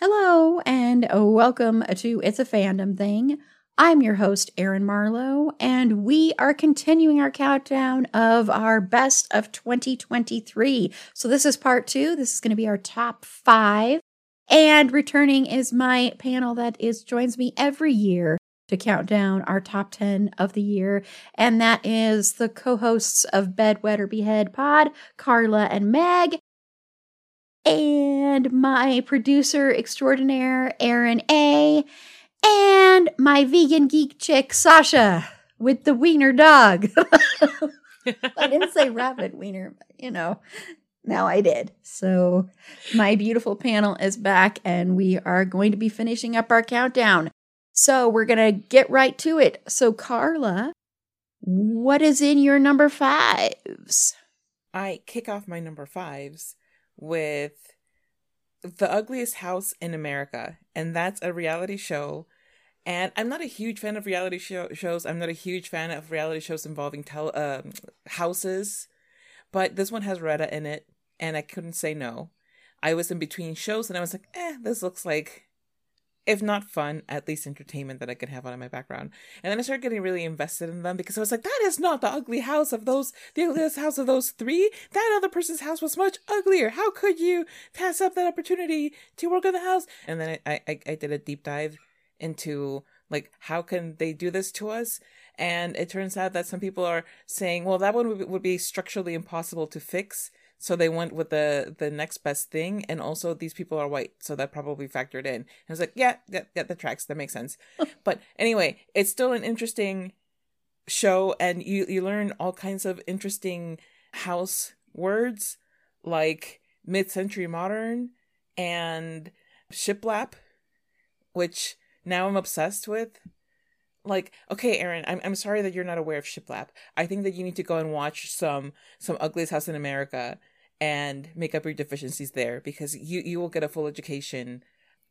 Hello, and welcome to It's a Fandom Thing. I'm your host, Erin Marlowe, and we are continuing our countdown of our best of 2023. So, this is part two. This is going to be our top five. And returning is my panel that is joins me every year to count down our top 10 of the year. And that is the co-hosts of Bed, Wed, or Behead Pod, Carla and Meg. And my producer extraordinaire, Erin A and my vegan geek chick, Sasha, with the wiener dog. I didn't say rabbit wiener, but you know, now I did. So, my beautiful panel is back, and we are going to be finishing up our countdown. So, we're going to get right to it. So, Carla, what is in your number fives? I kick off my number fives with The Ugliest House in America, and that's a reality show. And I'm not a huge fan of reality show- shows. I'm not a huge fan of reality shows involving tel- uh, houses, but this one has Retta in it, and I couldn't say no. I was in between shows, and I was like, "Eh, this looks like." If not fun, at least entertainment that I could have on in my background. And then I started getting really invested in them because I was like, that is not the ugly house of those, the ugliest house of those three. That other person's house was much uglier. How could you pass up that opportunity to work on the house? And then I, I, I did a deep dive into like how can they do this to us and it turns out that some people are saying well that one would, would be structurally impossible to fix so they went with the the next best thing and also these people are white so that probably factored in. And i was like yeah yeah, yeah that tracks. That makes sense. But anyway it's still an interesting show and you you learn all kinds of interesting house words like mid-century modern and shiplap which now I'm obsessed with. Like, okay, Erin, I'm I'm sorry that you're not aware of shiplap. I think that you need to go and watch some some ugliest house in America and make up your deficiencies there because you you will get a full education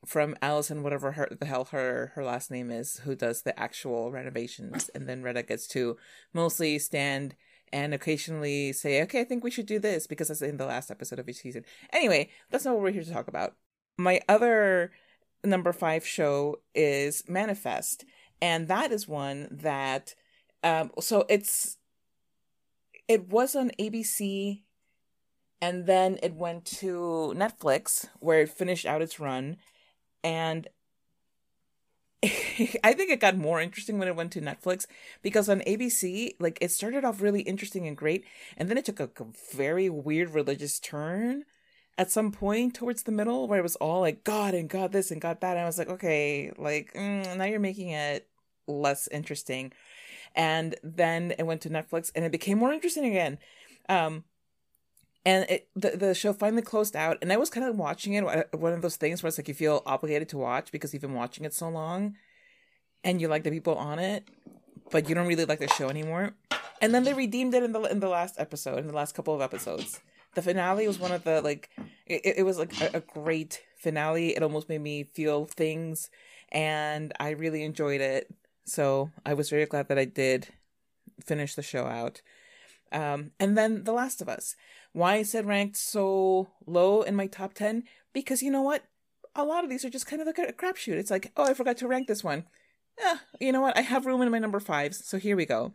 from Allison, whatever her the hell her her last name is, who does the actual renovations, and then Retta gets to mostly stand and occasionally say, "Okay, I think we should do this," because that's in the last episode of each season. Anyway, that's not what we're here to talk about. My other number five show is Manifest, and that is one that, um, so it's it was on ABC, and then it went to Netflix where it finished out its run, and I think it got more interesting when it went to Netflix because on ABC, like it started off really interesting and great, and then it took a very weird religious turn at some point towards the middle where it was all like God and God this and God that. And I was like, okay, like mm, now you're making it less interesting. And then it went to Netflix and it became more interesting again. Um, and it, the the show finally closed out, and I was kind of watching it. One of those things where it's like you feel obligated to watch because you've been watching it so long, and you like the people on it, but you don't really like the show anymore. And then they redeemed it in the in the last episode, in the last couple of episodes the finale was one of the like it, it was like a, a great finale. It almost made me feel things and i really enjoyed it. So i was very glad that i did finish the show out. Um, and then the last of us. Why is it ranked so low in my top 10 because you know what? A lot of these are just kind of like a crapshoot. It's like oh i forgot to rank this one. Eh, you know what? I have room in my number fives, so here we go.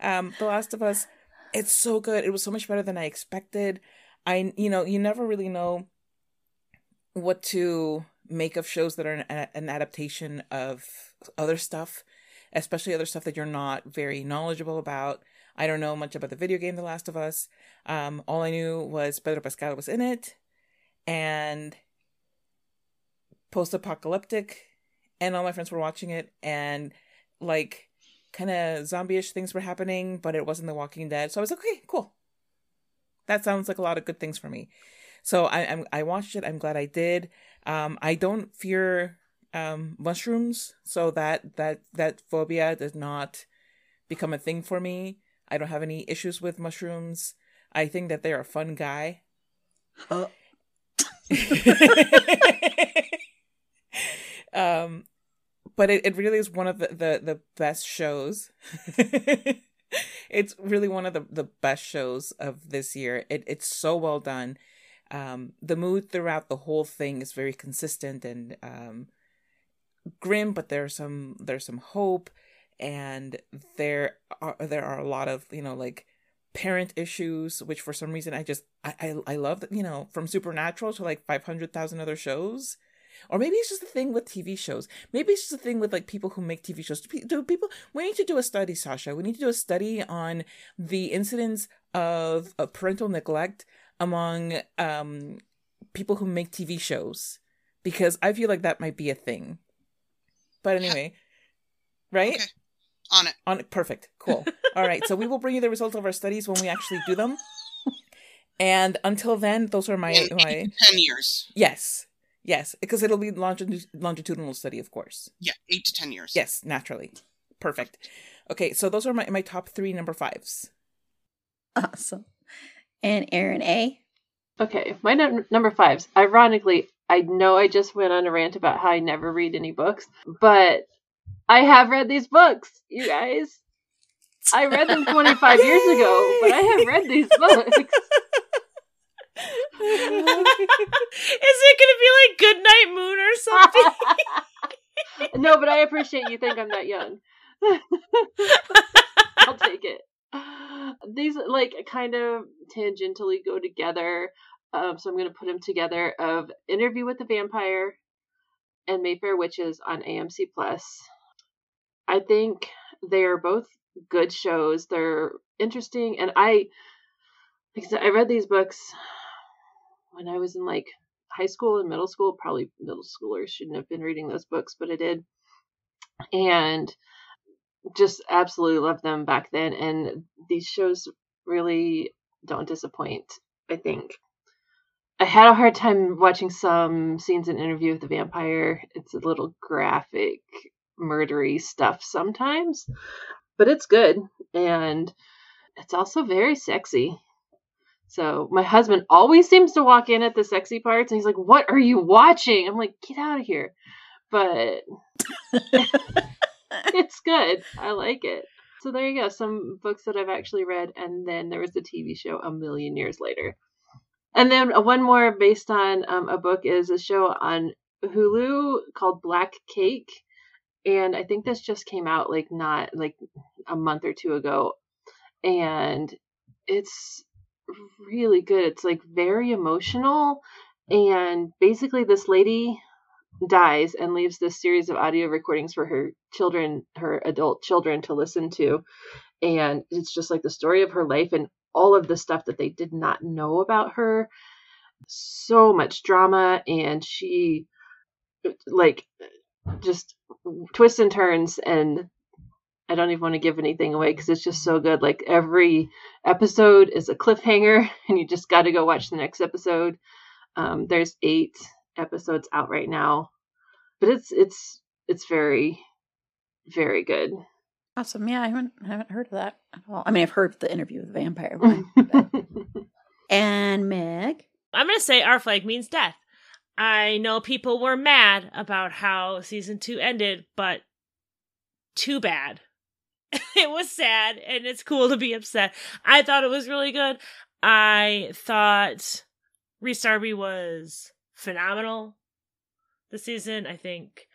Um, The Last of Us, it's so good. It was so much better than I expected. I, you know, you never really know what to make of shows that are an, an adaptation of other stuff, especially other stuff that you're not very knowledgeable about. I don't know much about the video game The Last of Us. Um, all I knew was Pedro Pascal was in it, and post-apocalyptic, and all my friends were watching it, and like kind of zombie-ish things were happening, but it wasn't The Walking Dead. So I was like, okay, cool. That sounds like a lot of good things for me. So I I'm, I watched it. I'm glad I did. Um, I don't fear um, mushrooms, so that that that phobia does not become a thing for me. I don't have any issues with mushrooms. I think that they're a fun guy. Huh. um, but it, it really is one of the, the, the best shows. it's really one of the, the best shows of this year. It it's so well done. Um, the mood throughout the whole thing is very consistent and um, grim, but there's some there's some hope, and there are there are a lot of you know like parent issues, which for some reason I just I I, I love that you know from Supernatural to like five hundred thousand other shows. Or maybe it's just a thing with TV shows. Maybe it's just a thing with like people who make TV shows. Do people? We need to do a study, Sasha. We need to do a study on the incidence of, of parental neglect among um, people who make TV shows because I feel like that might be a thing. But anyway, right? Okay. On it. On it. Perfect. Cool. All right. So we will bring you the results of our studies when we actually do them. And until then, those are my In my ten years. yes, yes, because it'll be longitud- longitudinal study, of course. Yeah, eight to ten years. Yes, naturally. Perfect. Okay, so those are my my top three number fives. Awesome. And Erin A. Okay, my num- number fives. Ironically, I know I just went on a rant about how I never read any books, but I have read these books, you guys. I read them 25 years ago, but I have read these books. Is it gonna be like Goodnight Moon or something? no, but I appreciate you think I'm that young. I'll take it. These like kind of tangentially go together, um, so I'm to put them together. Of Interview with the Vampire and Mayfair Witches on AMC Plus. I think they are both good shows. They're interesting, and I, like I said, I read these books when I was in like high school and middle school. Probably middle schoolers shouldn't have been reading those books, but I did, and just absolutely loved them back then. And these shows really don't disappoint. I think. I had a hard time watching some scenes in Interview with the Vampire. It's a little graphic, murdery stuff sometimes, but it's good and it's also very sexy. So my husband always seems to walk in at the sexy parts and he's like, "What are you watching?" I'm like, "Get out of here." But it's good. I like it. So there you go. Some books that I've actually read and then there was the TV show a million years later. And then one more based on um, a book is a show on Hulu called Black Cake. And I think this just came out like not like a month or two ago. And it's really good. It's like very emotional. And basically, this lady dies and leaves this series of audio recordings for her children, her adult children to listen to. And it's just like the story of her life and all of the stuff that they did not know about her. So much drama, and she like just twists and turns and I don't even want to give anything away because it's just so good. Like every episode is a cliffhanger, and you just got to go watch the next episode. Um, there's eight episodes out right now, but it's it's it's very very good. Awesome. Yeah, I haven't I haven't heard of that at all. I mean, I've heard the interview with the vampire one. but- and Meg. I'm gonna say our flag means death. I know people were mad about how season two ended, but too bad. it was sad, and it's cool to be upset. I thought it was really good. I thought Rhys Darby was phenomenal this season. I think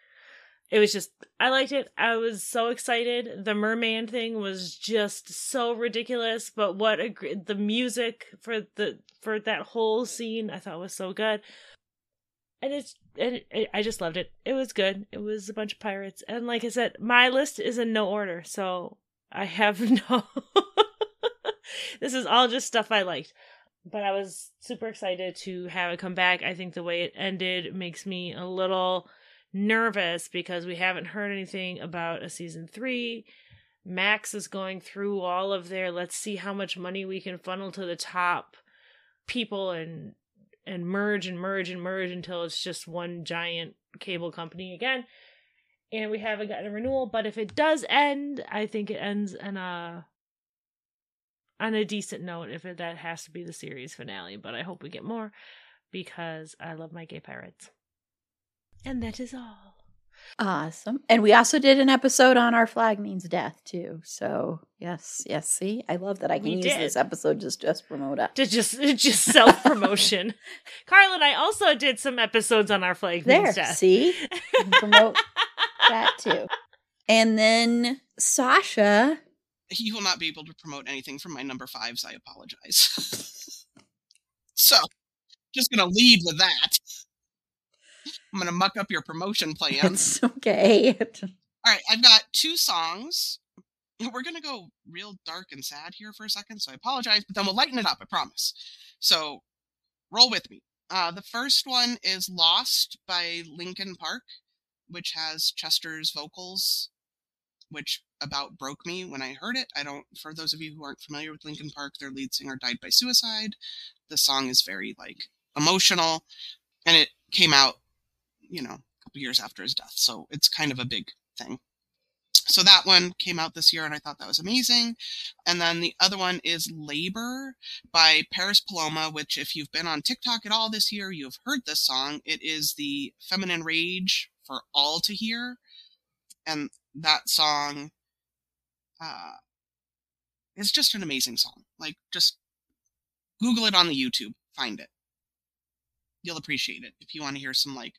it was just I liked it. I was so excited. The merman thing was just so ridiculous, but what a the music for the for that whole scene I thought was so good. And it's and it, I just loved it. It was good. It was a bunch of pirates, and like I said, my list is in no order, so I have no. this is all just stuff I liked, but I was super excited to have it come back. I think the way it ended makes me a little nervous because we haven't heard anything about a season three. Max is going through all of their let's see how much money we can funnel to the top people and and merge and merge and merge until it's just one giant cable company again. And we haven't gotten a renewal, but if it does end, I think it ends in a on a decent note if it, that has to be the series finale, but I hope we get more because I love my gay pirates. And that is all. Awesome. And we also did an episode on Our Flag Means Death, too. So, yes, yes. See, I love that I can We use did. this episode just just promote it. To just just self promotion. Carl and I also did some episodes on our flag There, Means death. see? Promote that, too. And then Sasha, You will not be able to promote anything from my number fives. I apologize. so, just gonna lead with that. I'm gonna muck up your promotion plans. it's okay. All right, I've got two songs. We're gonna go real dark and sad here for a second, so I apologize, but then we'll lighten it up. I promise. So, roll with me. Uh, the first one is "Lost" by Linkin Park, which has Chester's vocals, which about broke me when I heard it. I don't. For those of you who aren't familiar with Linkin Park, their lead singer died by suicide. The song is very like emotional, and it came out, you know, a couple years after his death, so it's kind of a big thing. So that one came out this year, and I thought that was amazing. And then the other one is Labor by Paris Paloma, which, if you've been on TikTok at all this year, you've heard this song. It is the feminine rage for all to hear. And that song uh, is just an amazing song. Like, just Google it on the YouTube, find it. You'll appreciate it if you want to hear some, like,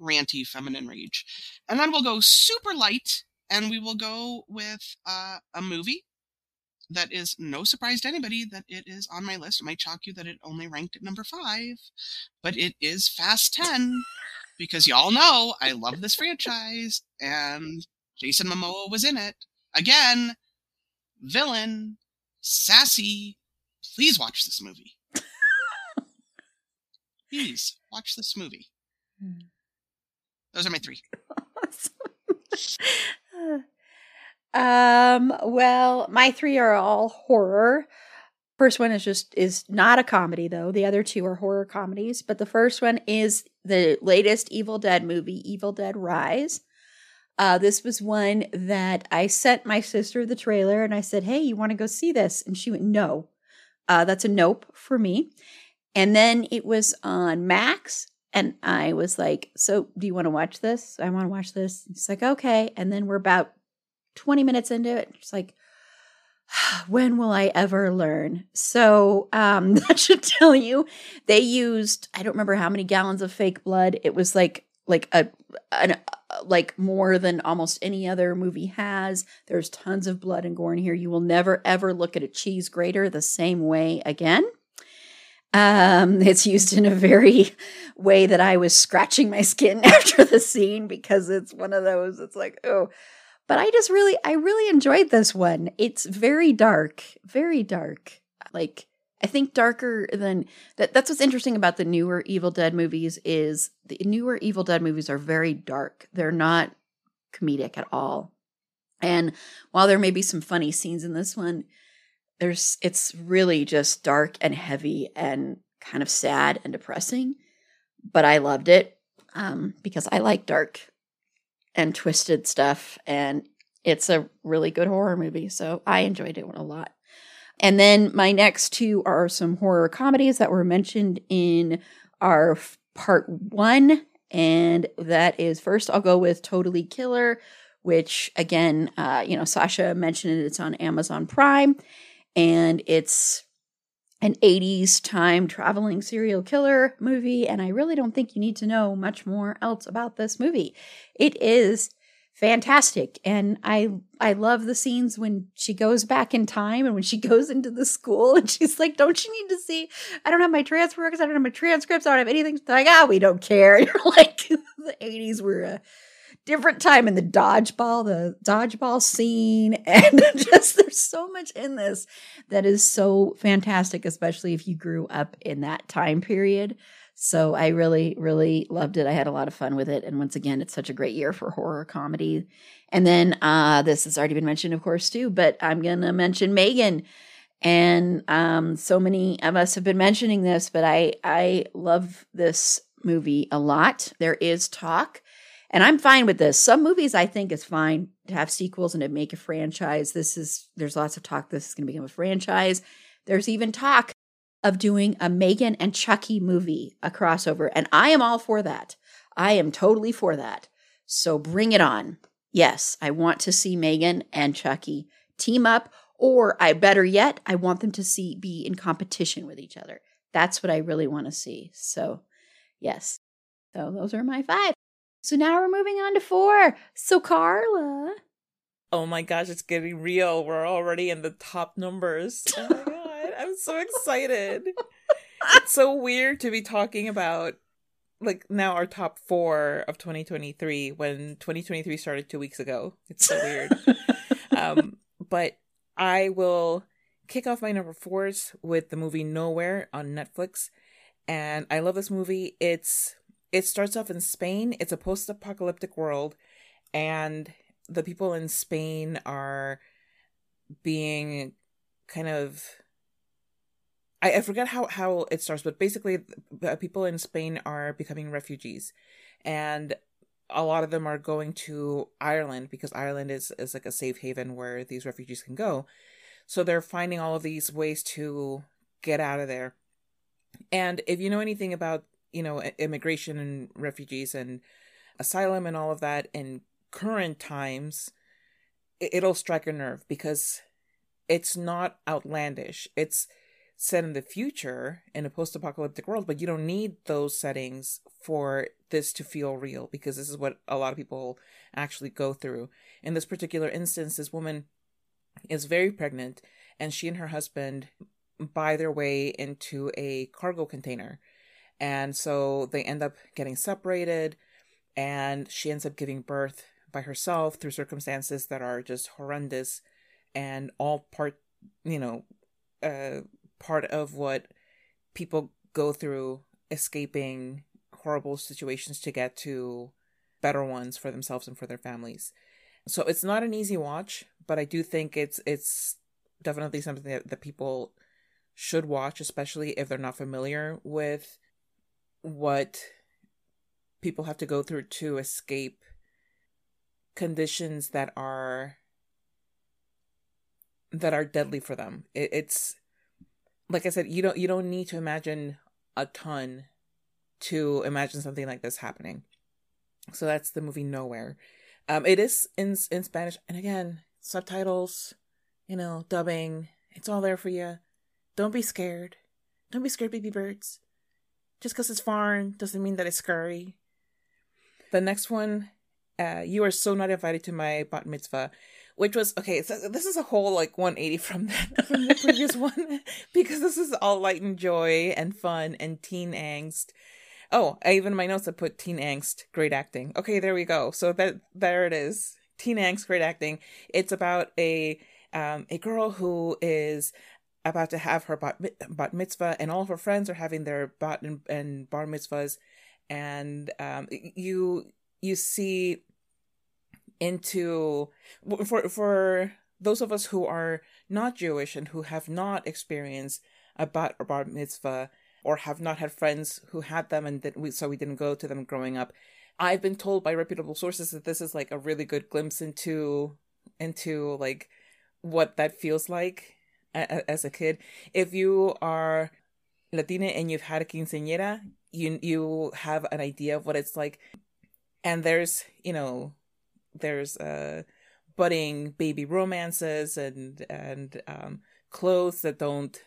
ranty feminine rage. And then we'll go super light and we will go with uh, a movie that is no surprise to anybody that it is on my list. It might shock you that it only ranked at number five, but it is Fast 10 because y'all know I love this franchise and Jason Momoa was in it. Again, villain, sassy. Please watch this movie. Please watch this movie. Those are my three. um, well, my three are all horror. First one is just is not a comedy though. The other two are horror comedies, but the first one is the latest Evil Dead movie, Evil Dead Rise. Uh, this was one that I sent my sister the trailer and I said, Hey, you want to go see this? And she went, No. Uh, that's a nope for me. And then it was on Max. And I was like, So do you want to watch this? I want to watch this. And she's like, Okay. And then we're about 20 minutes into it. It's like, when will I ever learn? So um, that should tell you they used I don't remember how many gallons of fake blood. It was like like a an like more than almost any other movie has. There's tons of blood and gore in here. You will never ever look at a cheese grater the same way again. Um, it's used in a very way that I was scratching my skin after the scene because it's one of those. It's like oh, but I just really, I really enjoyed this one. It's very dark, very dark. Like I think darker than that. That's what's interesting about the newer Evil Dead movies is the newer Evil Dead movies are very dark. They're not comedic at all. And while there may be some funny scenes in this one, there's it's really just dark and heavy and kind of sad and depressing. But I loved it um, because I like dark and twisted stuff, and it's a really good horror movie. So I enjoyed it a lot. And then my next two are some horror comedies that were mentioned in our part one. And that is first, I'll go with Totally Killer, which again, uh, you know, Sasha mentioned it, it's on Amazon Prime. And it's an 80s time traveling serial killer movie, and I really don't think you need to know much more else about this movie. It is fantastic and i i love the scenes when she goes back in time and when she goes into the school and she's like don't you need to see i don't have my transcripts i don't have my transcripts i don't have anything They're like ah we don't care you're like the 80s were a different time in the dodgeball the dodgeball scene and just there's so much in this that is so fantastic especially if you grew up in that time period so I really, really loved it. I had a lot of fun with it. And once again, it's such a great year for horror comedy. And then uh, this has already been mentioned, of course, too, but I'm going to mention Megan. And um, so many of us have been mentioning this, but I, I love this movie a lot. There is talk, and I'm fine with this. Some movies I think is fine to have sequels and to make a franchise. This is, there's lots of talk this is going to become a franchise. There's even talk of doing a Megan and Chucky movie, a crossover. And I am all for that. I am totally for that. So bring it on. Yes, I want to see Megan and Chucky team up, or I better yet, I want them to see be in competition with each other. That's what I really want to see. So, yes. So those are my five. So now we're moving on to four. So Carla. Oh my gosh, it's getting real. We're already in the top numbers. Oh my god, I'm so excited. it's so weird to be talking about like now our top four of 2023 when 2023 started two weeks ago. It's so weird. um, but I will kick off my number fours with the movie Nowhere on Netflix. And I love this movie. It's it starts off in Spain. It's a post-apocalyptic world, and the people in Spain are being kind of I, I forget how, how it starts, but basically, people in Spain are becoming refugees, and a lot of them are going to Ireland because Ireland is is like a safe haven where these refugees can go. So they're finding all of these ways to get out of there. And if you know anything about you know immigration and refugees and asylum and all of that in current times, it'll strike a nerve because it's not outlandish. It's set in the future in a post-apocalyptic world but you don't need those settings for this to feel real because this is what a lot of people actually go through in this particular instance this woman is very pregnant and she and her husband buy their way into a cargo container and so they end up getting separated and she ends up giving birth by herself through circumstances that are just horrendous and all part you know uh part of what people go through escaping horrible situations to get to better ones for themselves and for their families. So it's not an easy watch, but I do think it's it's definitely something that, that people should watch, especially if they're not familiar with what people have to go through to escape conditions that are that are deadly for them. It, it's like I said, you don't you don't need to imagine a ton to imagine something like this happening. So that's the movie Nowhere. Um, it is in in Spanish, and again, subtitles, you know, dubbing. It's all there for you. Don't be scared. Don't be scared, baby birds. Just because it's foreign doesn't mean that it's scary. The next one, uh, you are so not invited to my bat mitzvah which was okay. So this is a whole like 180 from that from the previous one because this is all light and joy and fun and teen angst. Oh, I even my notes I put teen angst, great acting. Okay, there we go. So that there it is. Teen angst, great acting. It's about a um a girl who is about to have her bat, bat mitzvah, and all of her friends are having their bat and, and bar mitzvahs, and um you you see into for for those of us who are not Jewish and who have not experienced a bat or bar mitzvah or have not had friends who had them and that we so we didn't go to them growing up. I've been told by reputable sources that this is like a really good glimpse into into like what that feels like as a kid. If you are Latina and you've had a quinceañera, you you have an idea of what it's like. And there's, you know, there's uh budding baby romances and and um clothes that don't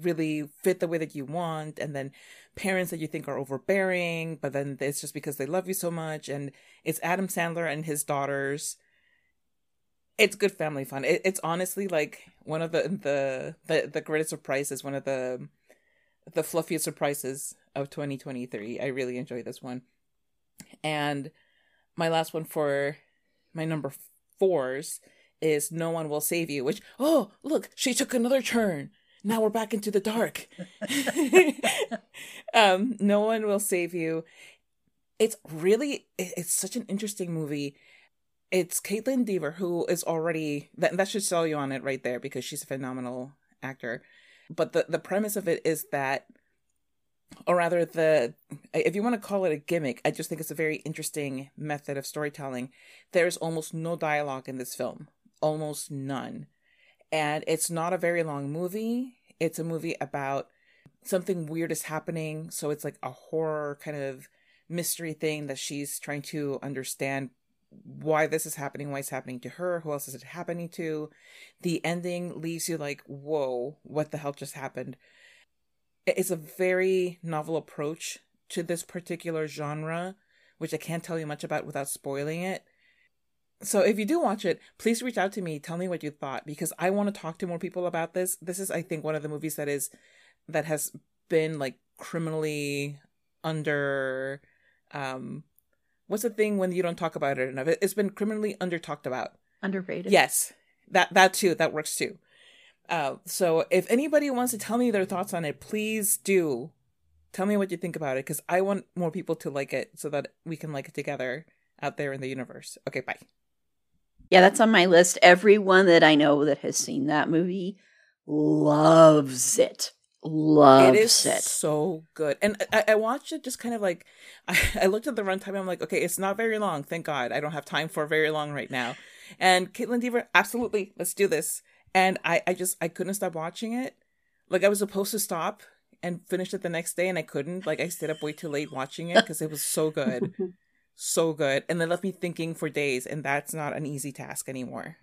really fit the way that you want and then parents that you think are overbearing but then it's just because they love you so much and it's adam sandler and his daughters it's good family fun it, it's honestly like one of the, the the the greatest surprises one of the the fluffiest surprises of 2023 i really enjoy this one and my last one for my number fours is no one will save you which oh look she took another turn now we're back into the dark. um, no one will save you. It's really it's such an interesting movie. It's Kaitlyn Dever who is already that that should sell you on it right there because she's a phenomenal actor. But the the premise of it is that or rather the if you want to call it a gimmick, I just think it's a very interesting method of storytelling. There's almost no dialogue in this film. Almost none and it's not a very long movie. It's a movie about something weird is happening. So it's like a horror kind of mystery thing that she's trying to understand why this is happening, why it's happening to her, who else is it happening to. The ending leaves you like, whoa, what the hell just happened? It's a very novel approach to this particular genre, which I can't tell you much about without spoiling it so if you do watch it, please reach out to me. Tell me what you thought because I want to talk to more people about this. This is, I think, one of the movies that is that has been like criminally under. Um, what's the thing when you don't talk about it enough? It's been criminally under talked about. Underrated. Yes, that that too. That works too. Uh, so if anybody wants to tell me their thoughts on it, please do. Tell me what you think about it because I want more people to like it so that we can like it together out there in the universe. Okay, bye. Yeah, that's on my list. Everyone that I know that has seen that movie loves it. Loves it. Is it. so good. And I, I watched it just kind of like I, I looked at the runtime. I'm like, okay, it's not very long. Thank God. I don't have time for very long right now. And Kaitlyn Dever, absolutely, let's do this. And I, I just I couldn't stop watching it. Like I was supposed to stop and finish it the next day, and I couldn't. Like I stayed up way too late watching it because it was so good. so good and they left me thinking for days and that's not an easy task anymore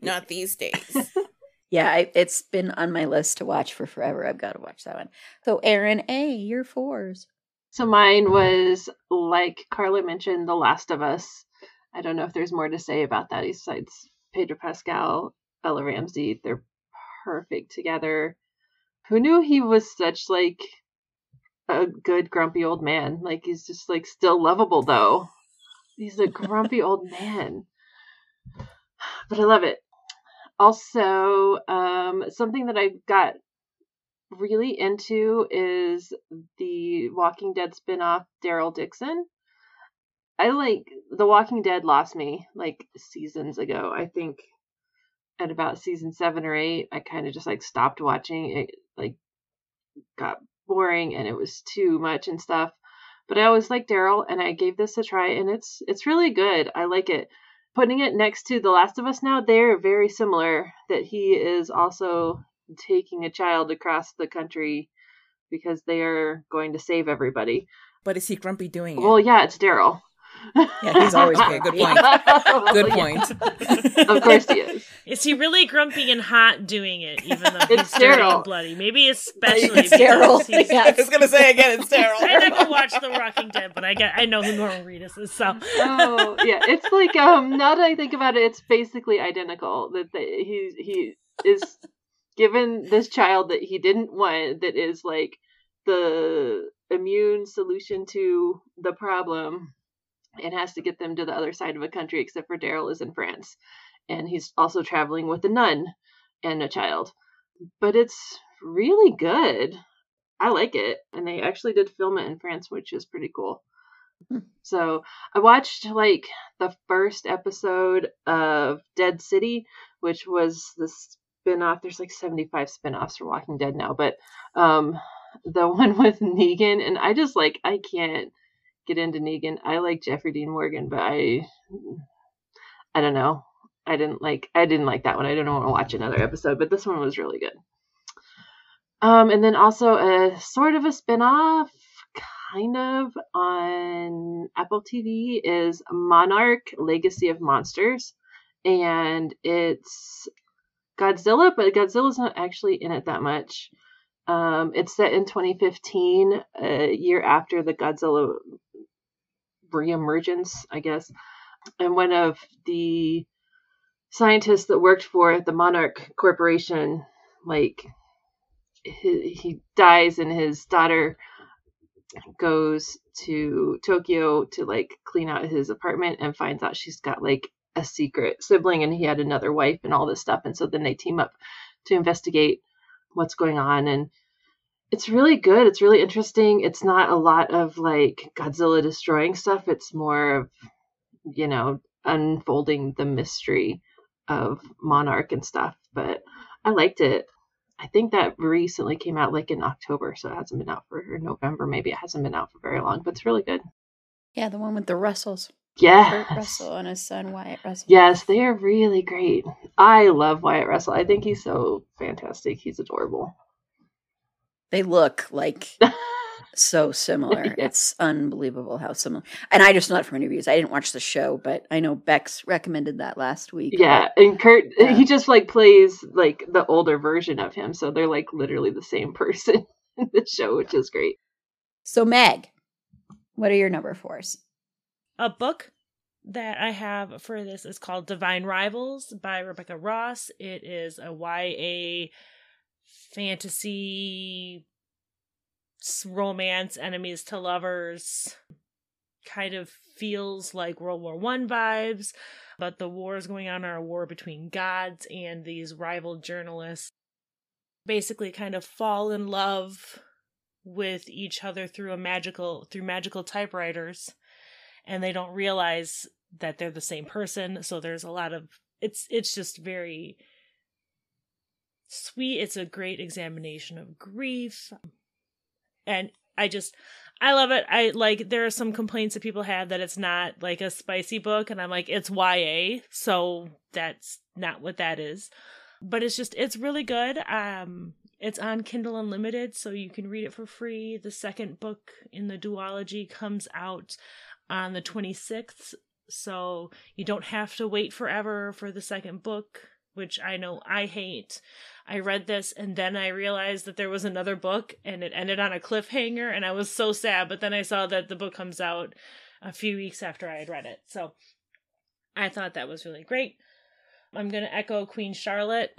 not these days yeah I, it's been on my list to watch for forever i've got to watch that one so erin a your fours so mine was like carla mentioned the last of us i don't know if there's more to say about that besides pedro pascal bella ramsey they're perfect together who knew he was such like a good grumpy old man. Like he's just like still lovable though. He's a grumpy old man. But I love it. Also, um, something that I got really into is the Walking Dead spinoff, Daryl Dixon. I like The Walking Dead lost me like seasons ago. I think at about season seven or eight, I kind of just like stopped watching it. Like got boring and it was too much and stuff. But I always liked Daryl and I gave this a try and it's it's really good. I like it. Putting it next to The Last of Us now, they're very similar. That he is also taking a child across the country because they are going to save everybody. But is he grumpy doing it? Well, yeah, it's Daryl. Yeah, he's always good. Good point. Good point. of course he is. Is he really grumpy and hot doing it, even though It's he's dirty Daryl. and bloody? Maybe especially It's because Daryl. he's- Yeah. I was gonna say again, it's Daryl. I never watched The Walking Dead, but I get I know who Norman Reedus is. So oh yeah, it's like um. Now that I think about it, it's basically identical. That the, he he is given this child that he didn't want. That is like the immune solution to the problem, and has to get them to the other side of a country. Except for Daryl is in France, and he's also traveling with a nun and a child. But it's really good. I like it, and they actually did film it in France, which is pretty cool. So I watched like the first episode of Dead City, which was the spin-off. There's like 75 spin-offs for Walking Dead now, but um the one with Negan and I just like I can't get into Negan. I like Jeffrey Dean Morgan, but I I don't know. I didn't like I didn't like that one. I didn't want to watch another episode, but this one was really good. Um and then also a sort of a spin-off kind of on Apple TV is Monarch Legacy of Monsters. And it's Godzilla, but Godzilla's not actually in it that much. Um, it's set in 2015, a year after the Godzilla reemergence, I guess. And one of the scientists that worked for the Monarch Corporation, like, he, he dies, and his daughter goes to Tokyo to like clean out his apartment and finds out she's got like a secret sibling and he had another wife and all this stuff. And so then they team up to investigate what's going on. And it's really good. It's really interesting. It's not a lot of like Godzilla destroying stuff. It's more of, you know, unfolding the mystery of Monarch and stuff. But I liked it. I think that recently came out like in October, so it hasn't been out for November. Maybe it hasn't been out for very long, but it's really good. Yeah, the one with the Russells. Yes. Russell and his son Wyatt Russell. Yes, they are really great. I love Wyatt Russell. I think he's so fantastic. He's adorable. They look like so similar. Yeah. It's unbelievable how similar. And I just know that from interviews. I didn't watch the show, but I know Bex recommended that last week. Yeah, and Kurt, Yeah. he just like plays like the older version of him, so they're like literally the same person in the show, which is great. So Meg, what are your number fours? A book that I have for this is called Divine Rivals by Rebecca Ross. It is a YA fantasy romance, enemies to lovers. Kind of feels like World War One vibes, but the wars going on are a war between gods and these rival journalists. Basically, kind of fall in love with each other through a magical through magical typewriters and they don't realize that they're the same person so there's a lot of it's it's just very sweet. It's a great examination of grief. And i just i love it. I like there are some complaints that people have that it's not like a spicy book and i'm like it's ya so that's not what that is. But it's just it's really good. Um it's on kindle unlimited so you can read it for free. The second book in the duology comes out on the 26th so you don't have to wait forever for the second book which i know i hate i read this and then i realized that there was another book and it ended on a cliffhanger and i was so sad but then i saw that the book comes out a few weeks after i had read it so i thought that was really great i'm going to echo queen charlotte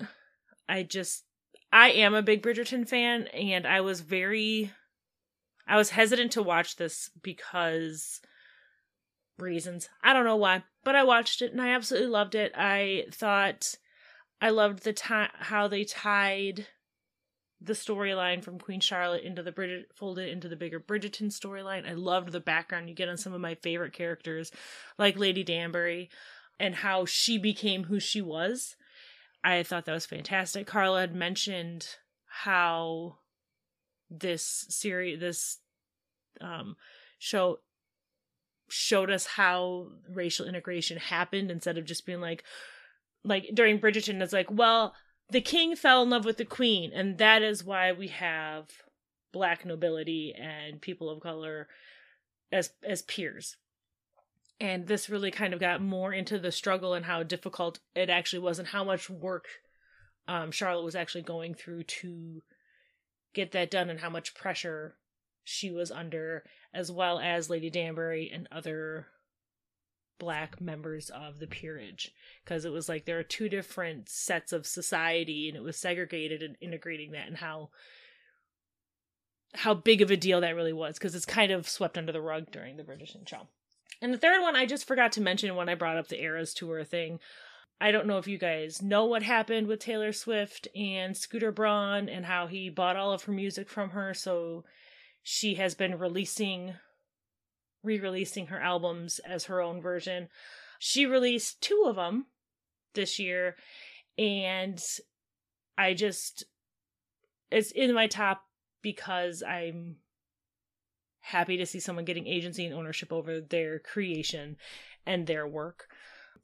i just i am a big bridgerton fan and i was very i was hesitant to watch this because reasons. I don't know why, but I watched it and I absolutely loved it. I thought I loved the time how they tied the storyline from Queen Charlotte into the Bridget folded into the bigger Bridgerton storyline. I loved the background you get on some of my favorite characters like Lady Danbury and how she became who she was. I thought that was fantastic. Carla had mentioned how this series this um show showed us how racial integration happened instead of just being like like during Bridgerton it's like well the king fell in love with the queen and that is why we have black nobility and people of color as as peers. And this really kind of got more into the struggle and how difficult it actually was and how much work um, Charlotte was actually going through to get that done and how much pressure she was under as well as Lady Danbury and other black members of the peerage because it was like there are two different sets of society and it was segregated and integrating that and how how big of a deal that really was because it's kind of swept under the rug during the Bridgerton show. And the third one I just forgot to mention when I brought up the Eras tour thing. I don't know if you guys know what happened with Taylor Swift and Scooter Braun and how he bought all of her music from her so she has been releasing re-releasing her albums as her own version. She released two of them this year and I just it's in my top because I'm happy to see someone getting agency and ownership over their creation and their work.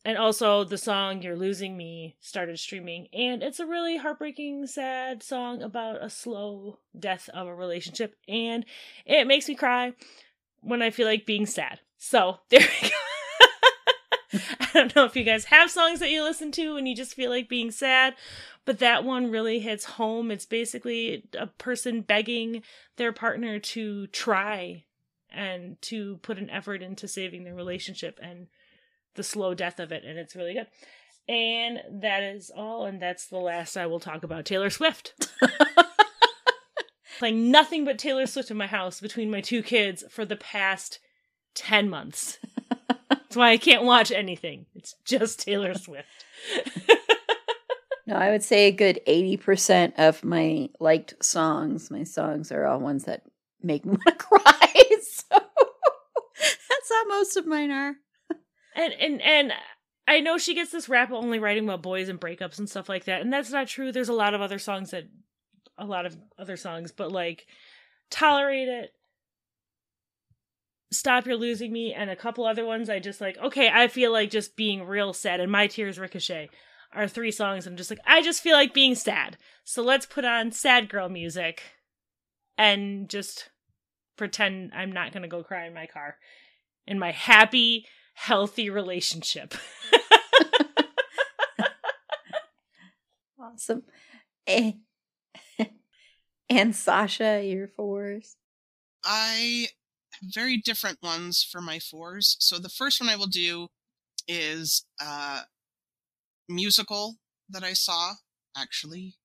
And also the song You're Losing Me started streaming and it's a really heartbreaking sad song about a slow death of a relationship and it makes me cry when I feel like being sad. So there we go. I don't know if you guys have songs that you listen to and you just feel like being sad, but that one really hits home. It's basically a person begging their partner to try and to put an effort into saving their relationship and the slow death of it and it's really good. And that is all and that's the last I will talk about Taylor Swift. Playing nothing but Taylor Swift in my house between my two kids for the past 10 months. That's why I can't watch anything. It's just Taylor Swift. no, I would say a good 80% of my liked songs, my songs are all ones that make me want to cry. So that's how most of mine are. And and and I know she gets this rap only writing about boys and breakups and stuff like that, and that's not true. There's a lot of other songs that a lot of other songs, but like Tolerate It, Stop You're Losing Me, and a couple other ones I just like, okay, I feel like just being real sad, and My Tears Ricochet are three songs I'm just like, I just feel like being sad. So let's put on sad girl music and just pretend I'm not gonna go cry in my car in my happy, healthy relationship. awesome. Eh. And Sasha, your fours. I have very different ones for my fours. So the first one I will do is a musical that I saw actually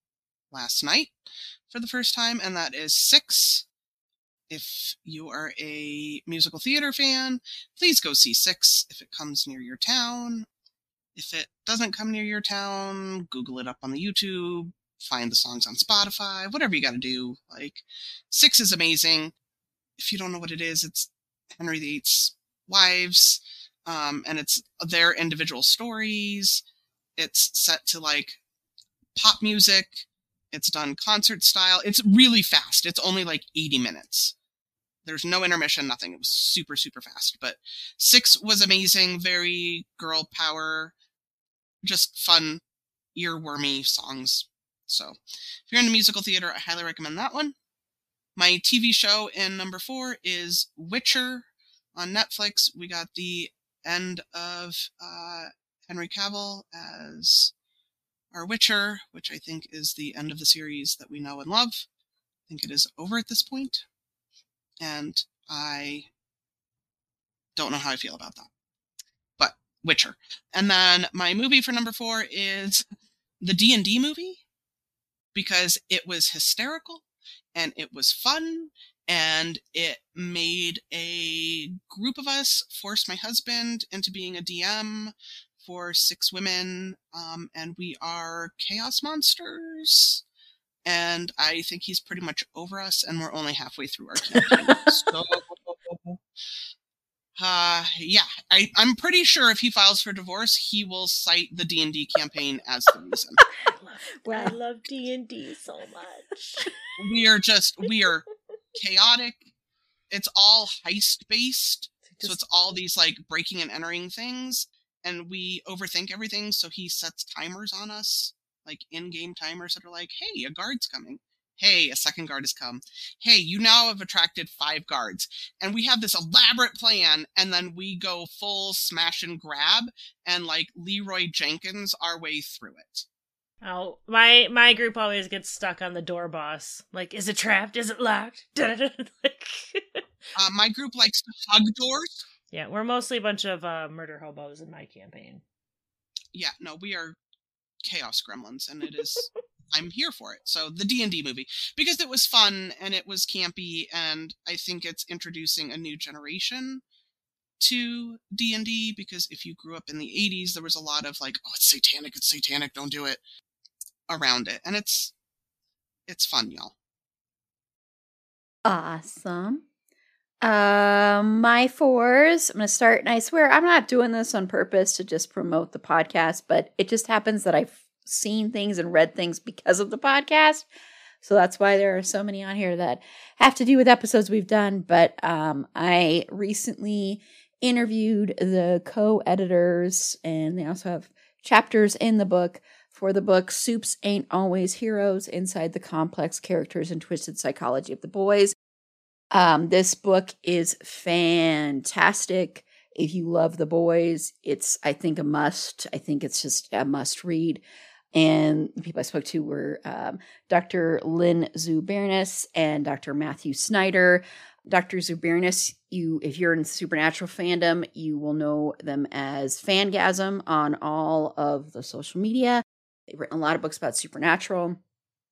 last night for the first time, and that is Six. If you are a musical theater fan, please go see Six if it comes near your town. If it doesn't come near your town, Google it up on the YouTube, find the songs on Spotify, whatever you got to do. Like, Six is amazing. If you don't know what it is, it's Henry VIII's wives, um, and it's their individual stories. It's set to like pop music. It's done concert style. It's really fast. It's only like 80 minutes. There's no intermission, nothing. It was super, super fast. But six was amazing. Very girl power. Just fun, earwormy songs. So if you're into musical theater, I highly recommend that one. My TV show in number four is Witcher on Netflix. We got the end of uh, Henry Cavill as our Witcher, which I think is the end of the series that we know and love. I think it is over at this point. and I don't know how I feel about that. But Witcher, and then my movie for number four is the D and D movie because it was hysterical and it was fun and it made a group of us force my husband into being a DM for six women, um, and we are chaos monsters. And I think he's pretty much over us, and we're only halfway through our campaign. so, uh, yeah, I, I'm pretty sure if he files for divorce, he will cite the D and D campaign as the reason. well, I love D and D so much. we are just we are chaotic. It's all heist based, so it's all these like breaking and entering things, and we overthink everything. So he sets timers on us, like in-game timers that are like, "Hey, a guard's coming." Hey, a second guard has come. Hey, you now have attracted five guards. And we have this elaborate plan, and then we go full smash and grab and like Leeroy Jenkins our way through it. Oh, my my group always gets stuck on the door boss. Like, is it trapped? Is it locked? like, uh, my group likes to hug doors. Yeah, we're mostly a bunch of uh, murder hobos in my campaign. Yeah, no, we are chaos gremlins, and it is. I'm here for it. So the D and D movie because it was fun and it was campy, and I think it's introducing a new generation to D&D because if you grew up in the 80s there was a lot of like oh it's satanic it's satanic don't do it around it. And it's it's fun y'all. Awesome. Uh, my fours i'm gonna start and i swear i'm not doing this on purpose to just promote the podcast but it just happens that i've seen things and read things because of the podcast so that's why there are so many on here that have to do with episodes we've done but um, i recently interviewed the co-editors and they also have chapters in the book for the book Supes Ain't Always Heroes Inside the Complex Characters and Twisted Psychology of the Boys. Um, this book is fantastic. If you love the boys, it's, I think, a must. I think it's just a must read. And the people I spoke to were um, Dr. Lynn Zubernis and Dr. Matthew Snyder. Dr. Zubernis, you if you're in supernatural fandom, you will know them as Fangasm on all of the social media. They've written a lot of books about supernatural.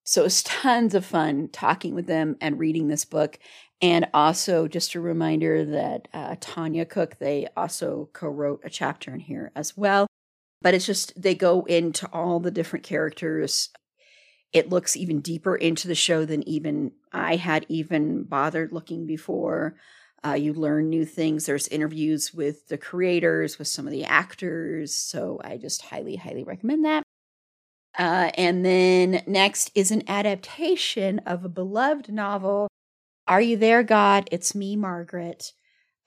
So it's tons of fun talking with them and reading this book. And also, just a reminder that uh, Tanya Cook, they also co wrote a chapter in here as well. But it's just, they go into all the different characters. It looks even deeper into the show than even I had even bothered looking before. Uh, you learn new things. There's interviews with the creators, with some of the actors. So I just highly, highly recommend that. Uh, and then next is an adaptation of a beloved novel, Are You There, God? It's Me, Margaret.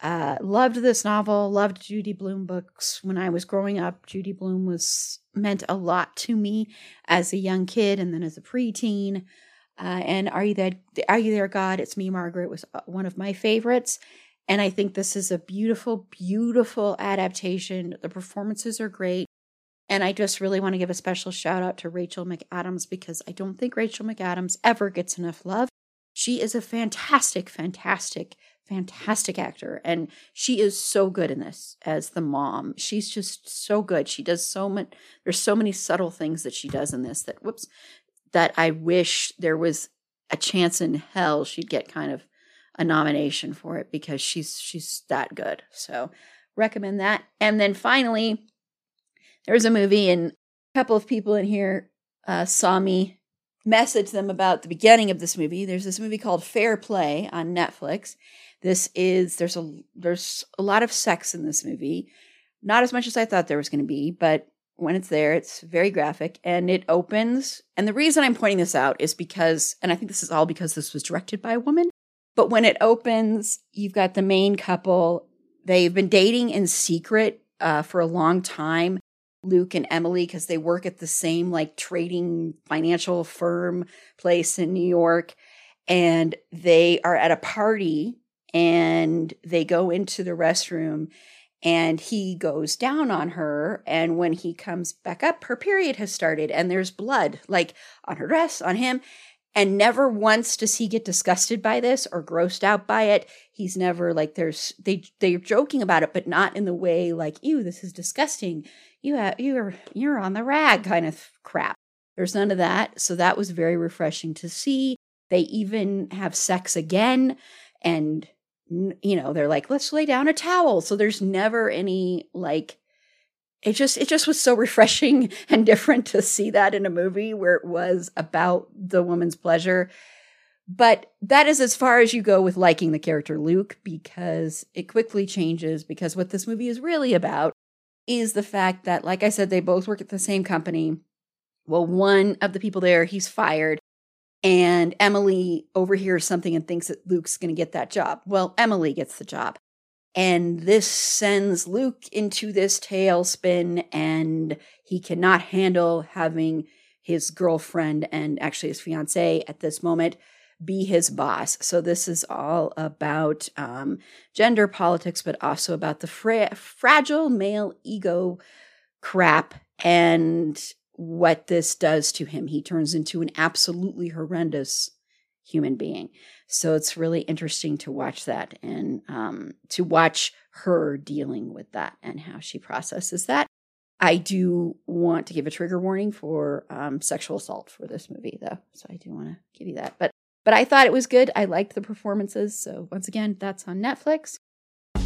Uh, loved this novel, loved Judy Blume books when I was growing up. Judy Blume was meant a lot to me as a young kid and then as a preteen. Uh, and Are You There, Are You There, God? It's Me, Margaret was uh, one of my favorites. And I think this is a beautiful, beautiful adaptation. The performances are great. And I just really want to give a special shout out to Rachel McAdams because I don't think Rachel McAdams ever gets enough love. She is a fantastic, fantastic, fantastic actor. And she is so good in this as the mom. She's just so good. She does so much, there's so many subtle things that she does in this that, whoops, that I wish there was a chance in hell she'd get kind of a nomination for it because she's she's that good. So recommend that. And then finally, there was a movie, and a couple of people in here uh, saw me message them about the beginning of this movie. There's this movie called Fair Play on Netflix. This is there's a there's a lot of sex in this movie, not as much as I thought there was going to be, but when it's there, it's very graphic and it opens. And the reason I'm pointing this out is because, and I think this is all because this was directed by a woman. But when it opens, you've got the main couple. They've been dating in secret uh, for a long time. Luke and Emily because they work at the same like trading financial firm place in New York. And they are at a party and they go into the restroom and he goes down on her. And when he comes back up, her period has started and there's blood like on her dress, on him. And never once does he get disgusted by this or grossed out by it. He's never like there's they they're joking about it, but not in the way like, ew, this is disgusting you have, you're you're on the rag kind of crap. There's none of that. So that was very refreshing to see. They even have sex again and you know, they're like, let's lay down a towel. So there's never any like it just it just was so refreshing and different to see that in a movie where it was about the woman's pleasure. But that is as far as you go with liking the character Luke because it quickly changes because what this movie is really about is the fact that, like I said, they both work at the same company. Well, one of the people there, he's fired, and Emily overhears something and thinks that Luke's going to get that job. Well, Emily gets the job. And this sends Luke into this tailspin, and he cannot handle having his girlfriend and actually his fiance at this moment be his boss. So this is all about um, gender politics, but also about the fra- fragile male ego crap and what this does to him. He turns into an absolutely horrendous human being. So it's really interesting to watch that and um, to watch her dealing with that and how she processes that. I do want to give a trigger warning for um, sexual assault for this movie, though. So I do want to give you that. But but I thought it was good. I liked the performances. So, once again, that's on Netflix.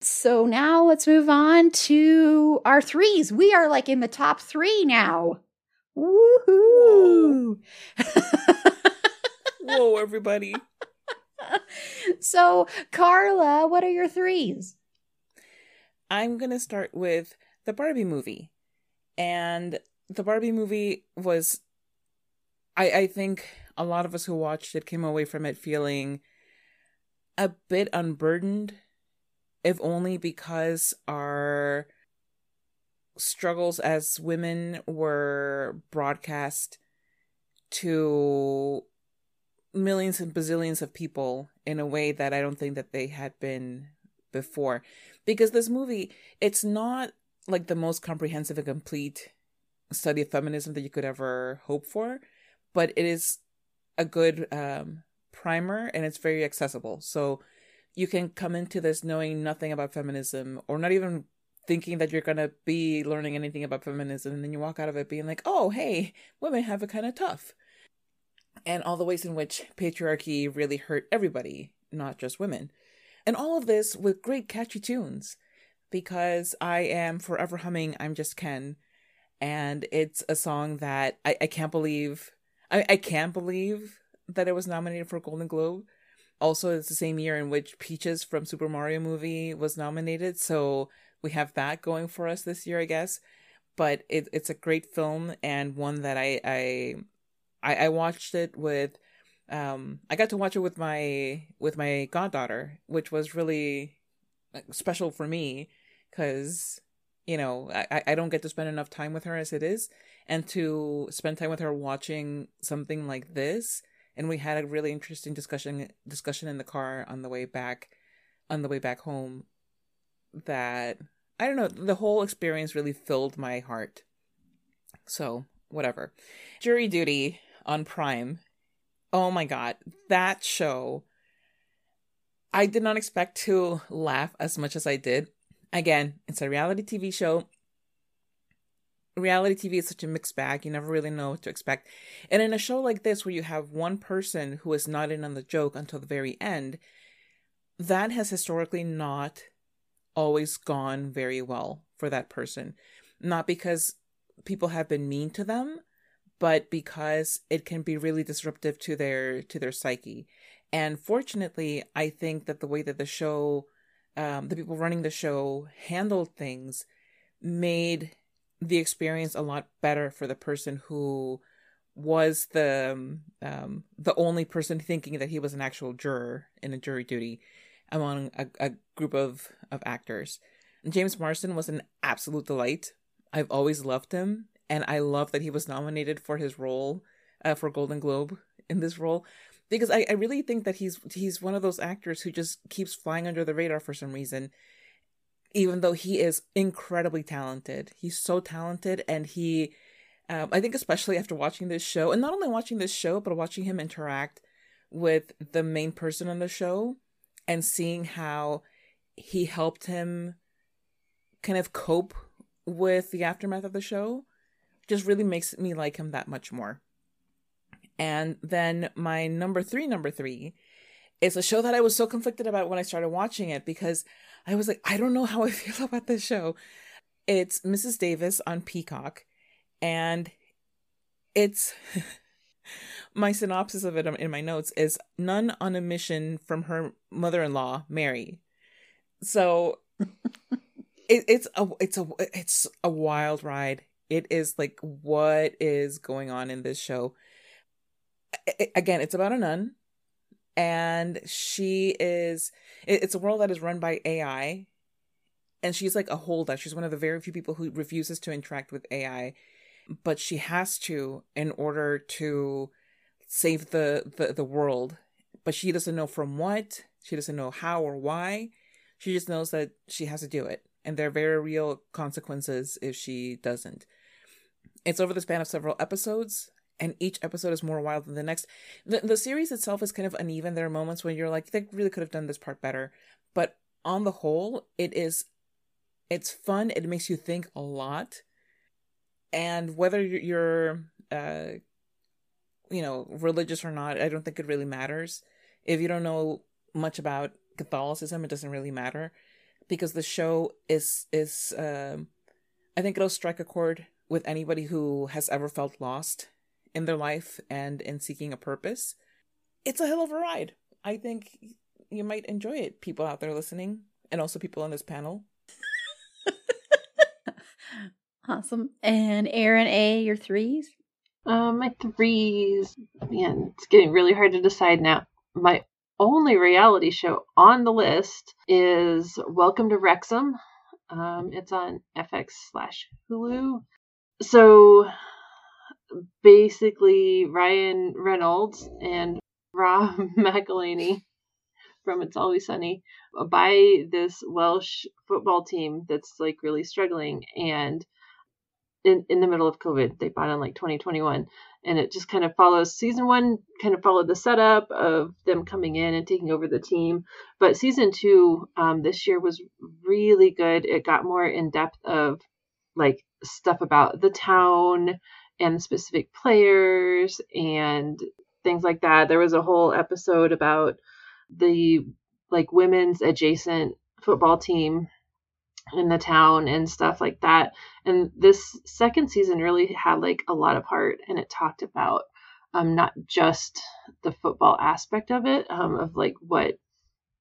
So now let's move on to our threes. We are like in the top three now. Woohoo! Whoa, everybody. so, Carla, what are your threes? I'm going to start with the Barbie movie. And the Barbie movie was, I, I think a lot of us who watched it came away from it feeling a bit unburdened, if only because our struggles as women were broadcast to millions and bazillions of people in a way that I don't think that they had been before. Because this movie, it's not like the most comprehensive and complete study of feminism that you could ever hope for, but it is a good um, primer and it's very accessible. So you can come into this knowing nothing about feminism or not even thinking that you're going to be learning anything about feminism and then you walk out of it being like, "Oh, hey, women have it kind of tough." And all the ways in which patriarchy really hurt everybody, not just women. And all of this with great catchy tunes because I am forever humming I'm Just Ken. And it's a song that I, I can't believe I, I can't believe that it was nominated for a Golden Globe. Also, it's the same year in which Peaches from Super Mario movie was nominated, so we have that going for us this year, I guess. But it, it's a great film and one that I I I, I watched it with um I got to watch it with my with my goddaughter, which was really special for me because you know I, I don't get to spend enough time with her as it is and to spend time with her watching something like this and we had a really interesting discussion discussion in the car on the way back on the way back home that I don't know the whole experience really filled my heart. So whatever. Jury duty on prime. Oh my god that show. I did not expect to laugh as much as I did. Again, it's a reality TV show. Reality TV is such a mixed bag. You never really know what to expect. And in a show like this, where you have one person who is not in on the joke until the very end, that has historically not always gone very well for that person. Not because people have been mean to them, but because it can be really disruptive to their to their psyche. And fortunately, I think that the way that the show um, the people running the show handled things made the experience a lot better for the person who was the um, um, the only person thinking that he was an actual juror in a jury duty among a, a group of of actors. James Marsden was an absolute delight. I've always loved him, and I love that he was nominated for his role uh, for Golden Globe in this role because I, I really think that he's he's one of those actors who just keeps flying under the radar for some reason even though he is incredibly talented. He's so talented and he um, i think especially after watching this show and not only watching this show but watching him interact with the main person on the show and seeing how he helped him kind of cope with the aftermath of the show just really makes me like him that much more. And then my number three, number three, is a show that I was so conflicted about when I started watching it because I was like, I don't know how I feel about this show. It's Mrs. Davis on Peacock, and it's my synopsis of it in my notes is nun on a mission from her mother-in-law, Mary. So it, it's a it's a it's a wild ride. It is like what is going on in this show again, it's about a nun, and she is. It's a world that is run by AI, and she's like a holdout. She's one of the very few people who refuses to interact with AI, but she has to in order to save the the, the world. But she doesn't know from what. She doesn't know how or why. She just knows that she has to do it, and there are very real consequences if she doesn't. It's over the span of several episodes and each episode is more wild than the next. The the series itself is kind of uneven. There are moments when you're like, they really could have done this part better. But on the whole, it is it's fun. It makes you think a lot, and whether you're uh, you know religious or not, I don't think it really matters. If you don't know much about Catholicism, it doesn't really matter because the show is is um, I think it'll strike a chord with anybody who has ever felt lost in their life and in seeking a purpose. It's a hell of a ride. I think you might enjoy it, people out there listening, and also people on this panel. awesome. And Erin A, your threes? Uh, my threes. Man, it's getting really hard to decide now. My only reality show on the list is Welcome to Wrexham. Um, it's on FX slash Hulu. So basically, Ryan Reynolds and Rob McElhenney from It's Always Sunny buy this Welsh football team that's like really struggling and in in the middle of COVID. They bought in like 2021 and it just kind of follows season 1 kind of followed the setup of them coming in and taking over the team. But season 2 um, this year was really good. It got more in depth of like stuff about the town and specific players and things like that. There was a whole episode about the like women's adjacent football team in the town and stuff like that. And this second season really had like a lot of heart and it talked about um not just the football aspect of it, um of like what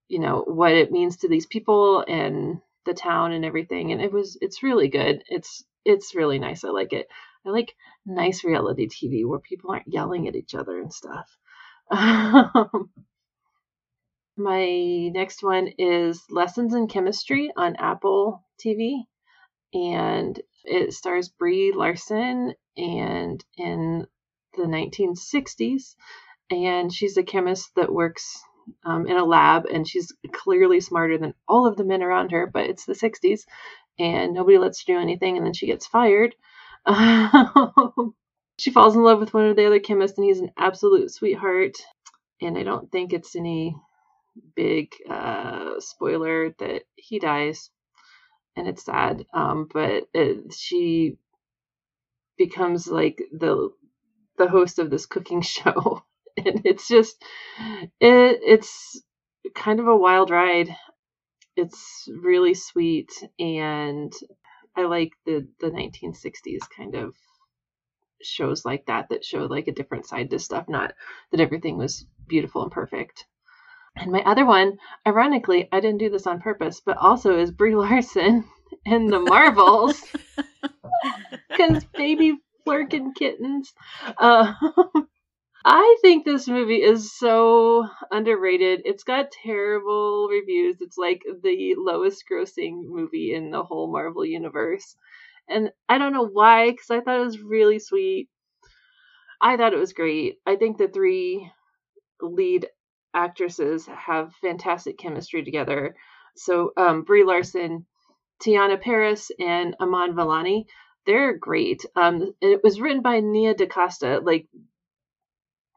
you know, what it means to these people and the town and everything. And it was it's really good. It's it's really nice. I like it. I like nice reality TV where people aren't yelling at each other and stuff. My next one is Lessons in Chemistry on Apple TV. And it stars Brie Larson and in the 1960s. And she's a chemist that works um, in a lab, and she's clearly smarter than all of the men around her, but it's the 60s, and nobody lets her do anything, and then she gets fired. she falls in love with one of the other chemists, and he's an absolute sweetheart. And I don't think it's any big uh, spoiler that he dies, and it's sad. Um, but it, she becomes like the the host of this cooking show, and it's just it it's kind of a wild ride. It's really sweet, and I like the the 1960s kind of shows like that that show like a different side to stuff, not that everything was beautiful and perfect. And my other one, ironically, I didn't do this on purpose, but also is Brie Larson and the Marvels. Because baby Flerken kittens. Uh, I think this movie is so underrated. It's got terrible reviews. It's like the lowest grossing movie in the whole Marvel universe. And I don't know why, because I thought it was really sweet. I thought it was great. I think the three lead actresses have fantastic chemistry together. So um, Brie Larson, Teyonah Parris, and Iman Vellani, they're great. Um, it was written by Nia DaCosta. Like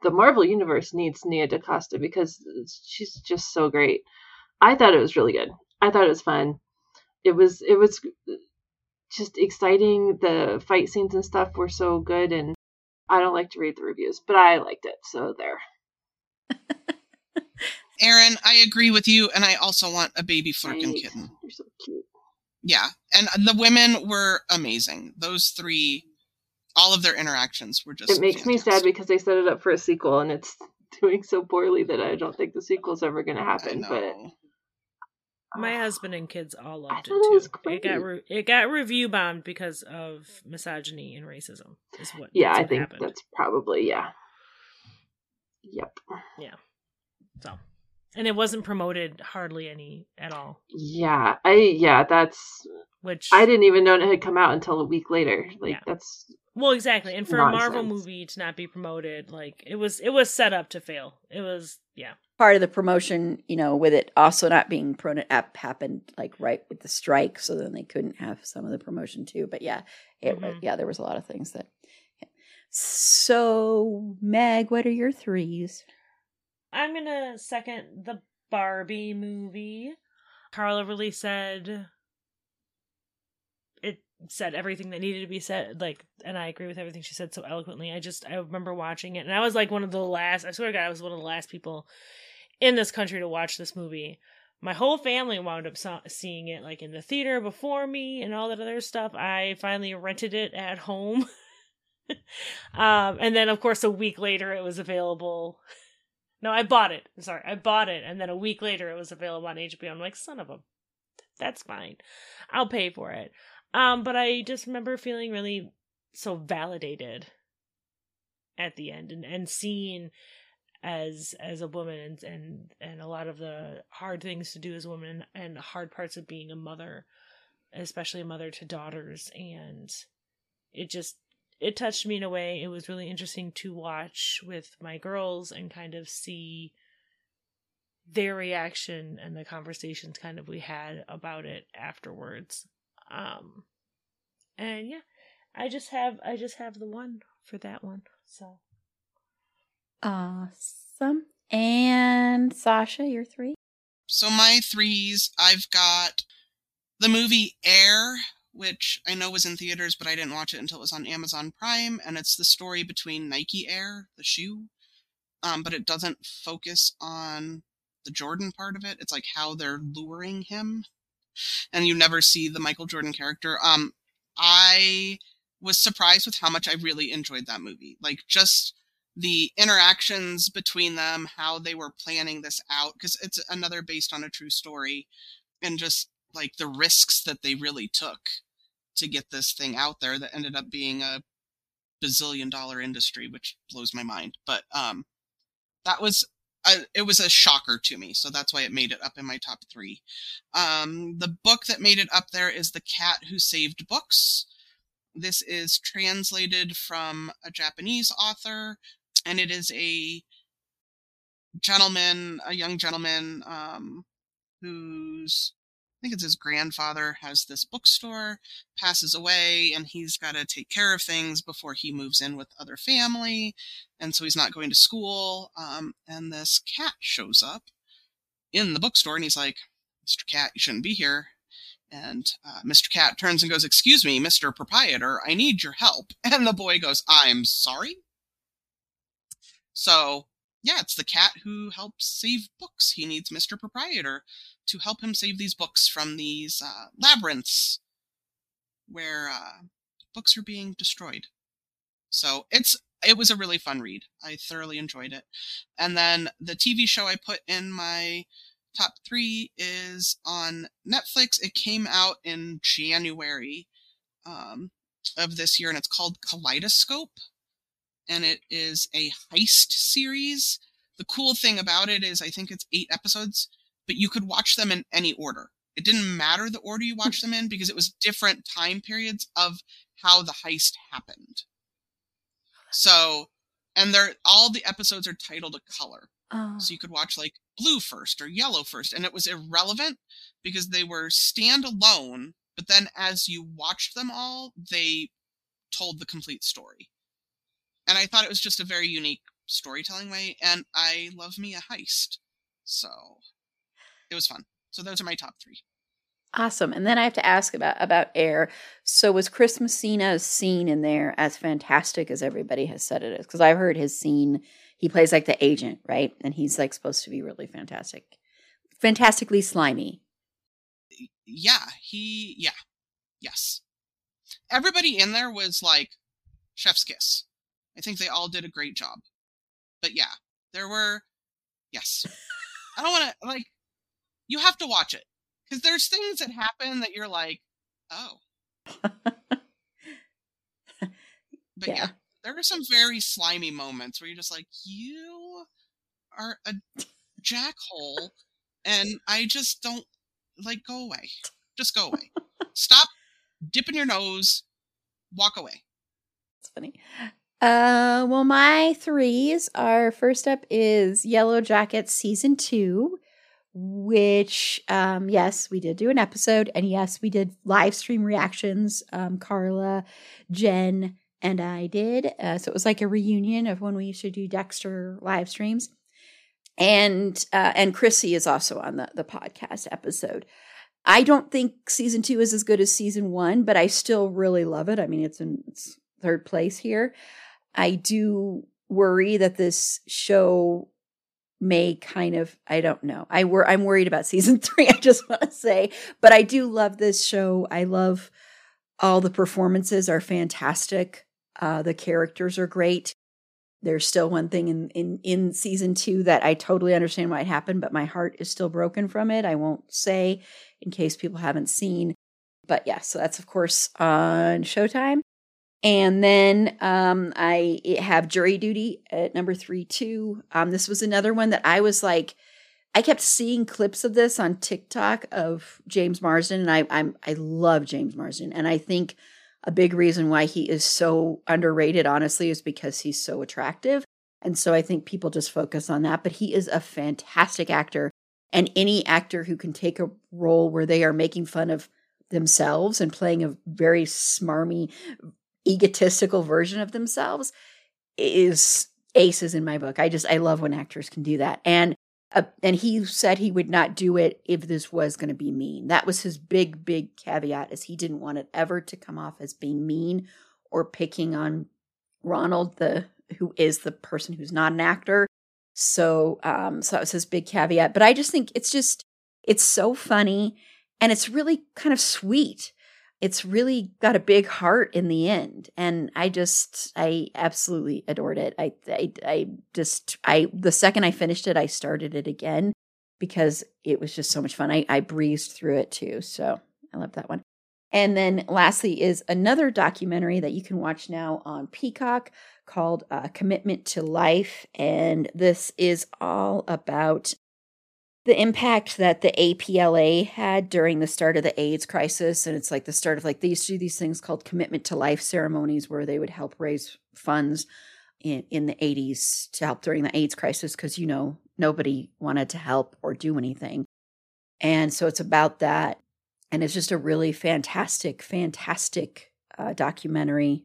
the Marvel universe needs Nia DaCosta because she's just so great. I thought it was really good. I thought it was fun. It was it was just exciting. The fight scenes and stuff were so good, and I don't like to read the reviews, but I liked it. So there. Erin, I agree with you, and I also want a baby Flerken Right. kitten. You're so cute. Yeah, and the women were amazing. Those three, all of their interactions were just. It makes me sad because they set it up for a sequel, and it's doing so poorly that I don't think the sequel's ever going to happen. But. My husband and kids all loved it thought it too. was It got re- it got review bombed because of misogyny and racism. Is what yeah, I think happened. that's probably yeah. Yep. Yeah. So, and it wasn't promoted hardly any at all. Yeah, I yeah, that's Which I didn't even know it had come out until a week later. Like Yeah. that's well, exactly. And for a Marvel movie to not be promoted, like it was, it was set up to fail. It was, yeah. Part of the promotion, you know, with it also not being pro app happened like right with the strike, so then they couldn't have some of the promotion too. But yeah, it Mhm. yeah, there was a lot of things that. So, Meg, what are your threes? I'm gonna second the Barbie movie. Carla really said it said everything that needed to be said like and I agree with everything she said so eloquently. I just I remember watching it and I was like one of the last I swear to God I was one of the last people in this country to watch this movie. My whole family wound up seeing it like in the theater before me and all that other stuff. I finally rented it at home. um, and then, of course, a week later, it was available. No, I bought it. I'm sorry, I bought it, and then a week later, it was available on HBO. I'm like, son of a, that's fine, I'll pay for it. Um, but I just remember feeling really so validated at the end, and and seeing as as a woman and and and a lot of the hard things to do as a woman and hard parts of being a mother especially a mother to daughters. And it just it touched me in a way. It was really interesting to watch with my girls and kind of see their reaction and the conversations kind of we had about it afterwards um and yeah i just have i just have the one for that one so Awesome. And Sasha, your three? So my threes, I've got the movie Air, which I know was in theaters, but I didn't watch it until it was on Amazon Prime, and it's the story between Nike Air, the shoe, um, but it doesn't focus on the Jordan part of it. It's like how they're luring him, and you never see the Michael Jordan character. Um, I was surprised with how much I really enjoyed that movie. Like just the interactions between them, how they were planning this out, because it's another based on a true story, and just like the risks that they really took to get this thing out there that ended up being a bazillion dollar industry, which blows my mind. But um, that was a, it was a shocker to me, so that's why it made it up in my top three. Um, the book that made it up there is The Cat Who Saved Books. This is translated from a Japanese author and it is a gentleman, a young gentleman, um, who's I think it's his grandfather has this bookstore, passes away, and he's got to take care of things before he moves in with other family, and so he's not going to school. Um, and this cat shows up in the bookstore, and he's like, "Mr. Cat, you shouldn't be here." And uh, Mr. Cat turns and goes, "Excuse me, Mr. Proprietor, I need your help." And the boy goes, "I'm sorry." So, yeah, it's the cat who helps save books. He needs Mr. Proprietor to help him save these books from these uh, labyrinths where uh, books are being destroyed. So it's it was a really fun read. I thoroughly enjoyed it. And then the TV show I put in my top three is on Netflix. It came out in January um, of this year, and it's called Kaleidoscope and it is a heist series. The cool thing about it is I think it's eight episodes, but you could watch them in any order. It didn't matter the order you watched them in because it was different time periods of how the heist happened. So, and they're all the episodes are titled a color. Oh. So you could watch like blue first or yellow first, and it was irrelevant because they were standalone. But then as you watched them all, they told the complete story and I thought it was just a very unique storytelling way. And I love me a heist, so it was fun. So those are my top three. Awesome. And then I have to ask about about Air. So was Chris Messina's scene in there as fantastic as everybody has said it is? Because I've heard his scene. He plays like the agent, right? And he's like supposed to be really fantastic, fantastically slimy. Yeah, he. Yeah, yes. Everybody in there was like chef's kiss. I think they all did a great job. But yeah, there were yes. I don't want to like you have to watch it cuz there's things that happen that you're like, "Oh." but yeah. yeah, there are some very slimy moments where you're just like, "You are a jackhole and I just don't like go away. Just go away. Stop dipping your nose. Walk away. It's funny. Uh, well, my threes are first up is Yellow Jackets season two, which, um, yes, we did do an episode, and yes, we did live stream reactions. Um, Carla, Jen, and I did. Uh, so it was like a reunion of when we used to do Dexter live streams. and uh, and Chrissy is also on the the podcast episode. I don't think season two is as good as season one, but I still really love it. I mean, it's in it's third place here. I do worry that this show may kind of I don't know. I were I'm worried about season 3 I just want to say, but I do love this show. I love all the performances are fantastic. Uh the characters are great. There's still one thing in in in season 2 that I totally understand why it happened, but my heart is still broken from it. I won't say in case people haven't seen. But yeah, so that's of course on Showtime. And then um, I have jury duty at number three, too. Um, this was another one that I was like, I kept seeing clips of this on TikTok of James Marsden, and I I'm I love James Marsden, and I think a big reason why he is so underrated, honestly, is because he's so attractive, and so I think people just focus on that. But he is a fantastic actor, and any actor who can take a role where they are making fun of themselves and playing a very smarmy egotistical version of themselves is aces in my book. I just I love when actors can do that. And uh, and he said he would not do it if this was going to be mean. That was his big big caveat is he didn't want it ever to come off as being mean or picking on Ronald the who is the person who's not an actor. So um so that was his big caveat, but I just think it's just it's so funny and it's really kind of sweet it's really got a big heart in the end. And i just i absolutely adored it. I i, I just i the second i finished it i started it again because it was just so much fun. I i breezed through it too. So i love that one. And then lastly is another documentary that you can watch now on peacock called uh, commitment to life. And this is all about the impact that the APLA had during the start of the AIDS crisis. And it's like the start of like they used to do these things called commitment to life ceremonies where they would help raise funds in, in the 80s to help during the AIDS crisis because, you know, nobody wanted to help or do anything. And so it's about that. And it's just a really fantastic, fantastic uh, documentary.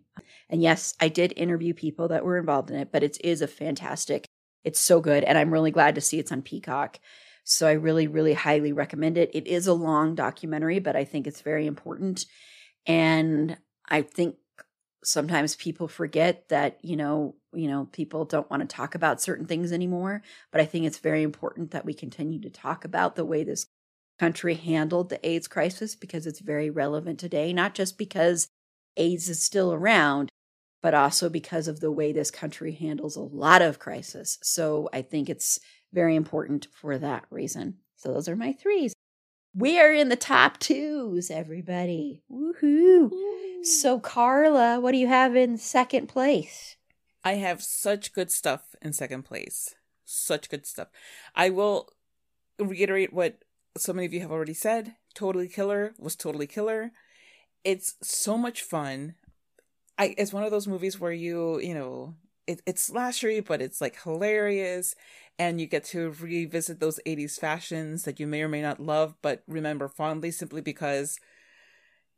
And yes, I did interview people that were involved in it, but it is a fantastic, it's so good. And I'm really glad to see it's on Peacock. So I really, really highly recommend it. It is a long documentary, but I think it's very important. And I think sometimes people forget that, you know, you know, people don't want to talk about certain things anymore. But I think it's very important that we continue to talk about the way this country handled the AIDS crisis because it's very relevant today, not just because AIDS is still around, but also because of the way this country handles a lot of crisis. So I think it's very important for that reason. So those are my threes. We are in the top twos, everybody. Woohoo. Ooh. So, Carla, what do you have in second place? I have such good stuff in second place. Such good stuff. I will reiterate what so many of you have already said. Totally Killer was Totally Killer. It's so much fun. I it's one of those movies where you, you know, it, it's slashery, but it's like hilarious and you get to revisit those 80s fashions that you may or may not love but remember fondly simply because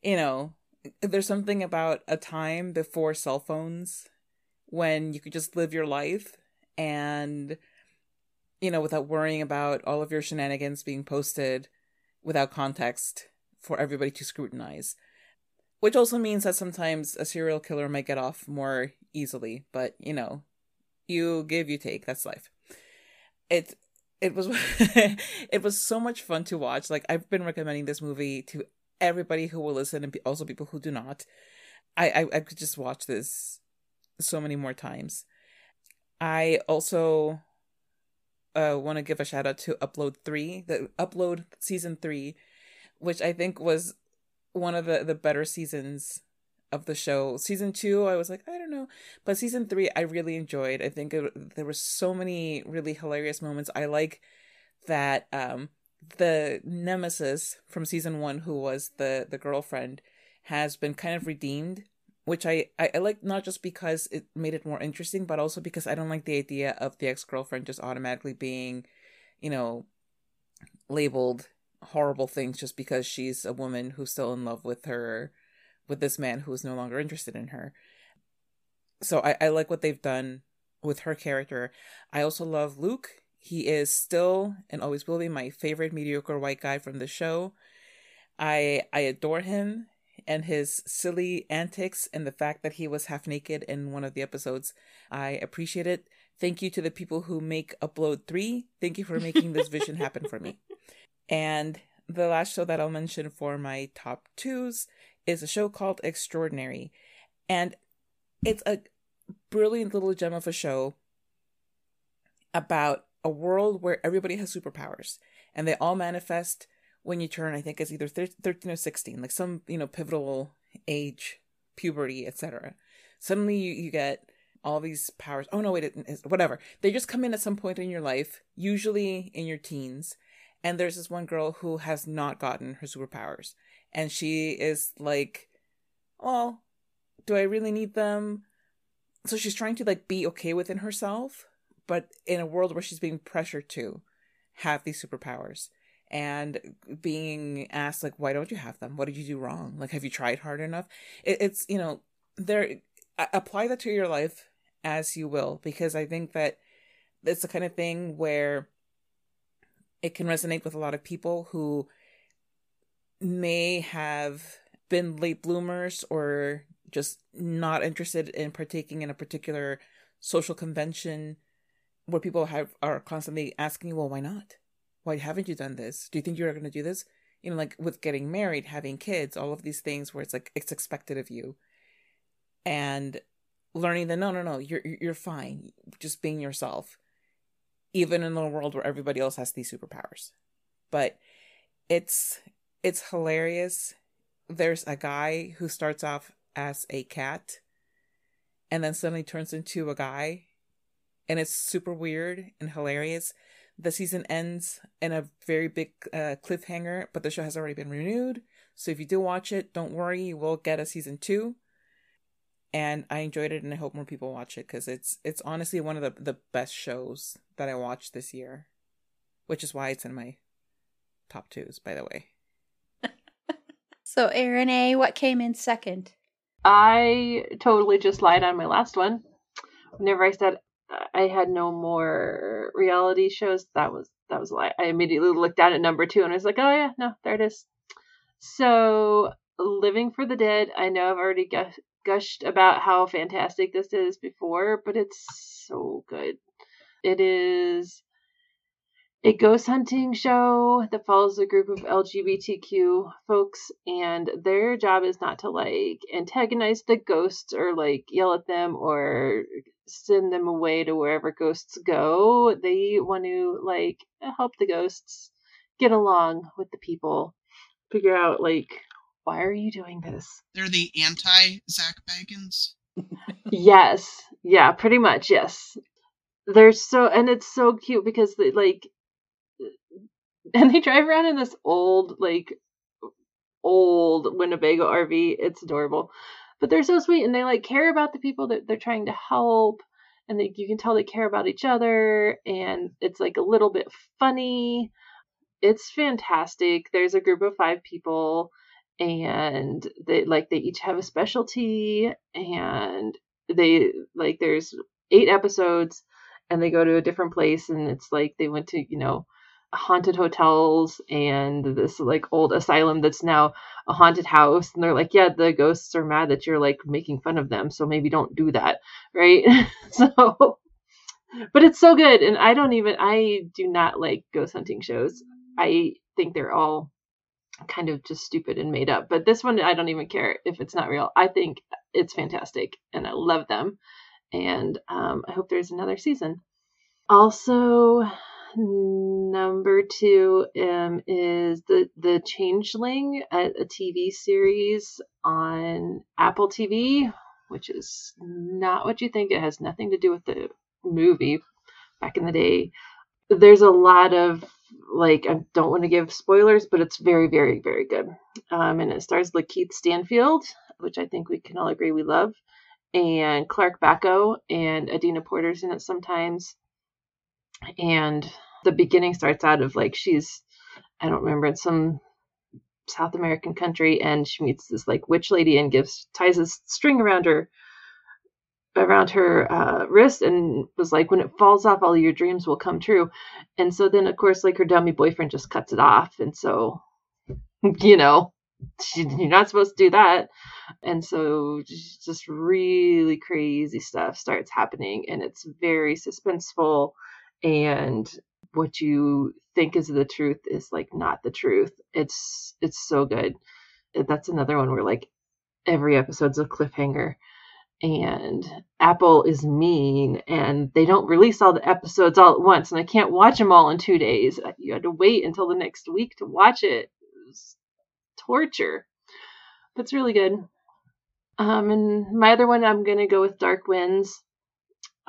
you know there's something about a time before cell phones when you could just live your life and you know without worrying about all of your shenanigans being posted without context for everybody to scrutinize which also means that sometimes a serial killer might get off more easily but you know you give you take that's life it it was it was so much fun to watch. Like I've been recommending this movie to everybody who will listen and also people who do not. I I, I could just watch this so many more times. I also uh, want to give a shout out to Upload 3, the Upload season 3, which I think was one of the the better seasons of the show. Season two, I was like, I don't know, but season three, I really enjoyed. I think it, there were so many really hilarious moments. I like that um, the nemesis from season one, who was the the girlfriend, has been kind of redeemed. Which I, I, I like not just because it made it more interesting, but also because I don't like the idea of the ex girlfriend just automatically being, you know, labeled horrible things just because she's a woman who's still in love with her with this man who is no longer interested in her. So I, I like what they've done with her character. I also love Luke, He is still and always will be my favorite mediocre white guy from the show. I I adore him and his silly antics and the fact that he was half naked in one of the episodes. I appreciate it. Thank you to the people who make Upload 3. Thank you for making this vision happen for me. And the last show that I'll mention for my top twos is a show called Extraordinary. And it's a brilliant little gem of a show about a world where everybody has superpowers. And they all manifest when you turn i think it's either 13 or 16 like some you know pivotal age puberty etc suddenly you, you get all these powers. Oh no wait it, whatever. They just come in at some point in your life usually in your teens. And there's this one girl who has not gotten her superpowers and she is like well do i really need them? So she's trying to like be okay within herself but in a world where she's being pressured to have these superpowers and being asked like why don't you have them? What did you do wrong? Like have you tried hard enough? It, it's you know there apply that to your life as you will because i think that it's the kind of thing where it can resonate with a lot of people who may have been late bloomers or just not interested in partaking in a particular social convention where people have are constantly asking you, well why not why haven't you done this? Do you think you're going to do this? You know, like with getting married, having kids, all of these things where it's like it's expected of you, and learning that no, no, no, you're you're fine, just being yourself, even in a world where everybody else has these superpowers. But it's it's hilarious. There's a guy who starts off as a cat, and then suddenly turns into a guy, and it's super weird and hilarious the season ends in a very big uh, cliffhanger, but the show has already been renewed. So if you do watch it, don't worry, you will get a season two. And I enjoyed it, and I hope more people watch it because it's it's honestly one of the the best shows that I watched this year, which is why it's in my top twos. By the way. So Erin A, what came in second? I totally just lied on my last one. Whenever I said uh, I had no more reality shows. That was that was a lie. I immediately looked down at number two and I was like, oh yeah, no, there it is. So, Living for the Dead. I know I've already gushed about how fantastic this is before, but it's so good. It is a ghost hunting show that follows a group of LGBTQ folks, and their job is not to like antagonize the ghosts or like yell at them or send them away to wherever ghosts go. They want to like help the ghosts get along with the people, figure out like why are you doing this? They're the anti Zak Bagans. yes, yeah, pretty much. Yes, they're so and it's so cute because they like and they drive around in this old like old Winnebago RV. It's adorable. But they're so sweet and they like care about the people that they're trying to help and they, you can tell they care about each other and it's like a little bit funny. It's fantastic. There's a group of five people and they like they each have a specialty and they like there's eight episodes and they go to a different place and it's like they went to you know haunted hotels and this like old asylum that's now a haunted house and they're like yeah the ghosts are mad that you're like making fun of them so maybe don't do that right? So but it's so good and i don't even i do not like ghost hunting shows. I think they're all kind of just stupid and made up but this one i don't even care if it's not real. I think it's fantastic and i love them and um, i hope there's another season. Also number two um, is the the Changeling, a, a, TV series on Apple TV, which is not what you think. It has nothing to do with the movie back in the day. There's a lot of like I don't want to give spoilers, but it's very, very, very good. Um, and it stars Lakeith Stanfield, which I think we can all agree we love, and Clark Backo and Adina Porter's in it sometimes and the beginning starts out of like she's I don't remember in some South American country and she meets this like witch lady and gives ties a string around her around her uh, wrist and was like, when it falls off, all your dreams will come true. And so then, of course, like her dummy boyfriend just cuts it off. And so, you know, she, you're not supposed to do that. And so just really crazy stuff starts happening and it's very suspenseful and what you think is the truth is like not the truth. It's it's so good. That's another one where like every episode's a cliffhanger and Apple is mean and they don't release all the episodes all at once and I can't watch them all in 2 days. You had to wait until the next week to watch it. It torture. But it's really good. Um and my other one I'm going to go with Dark Winds.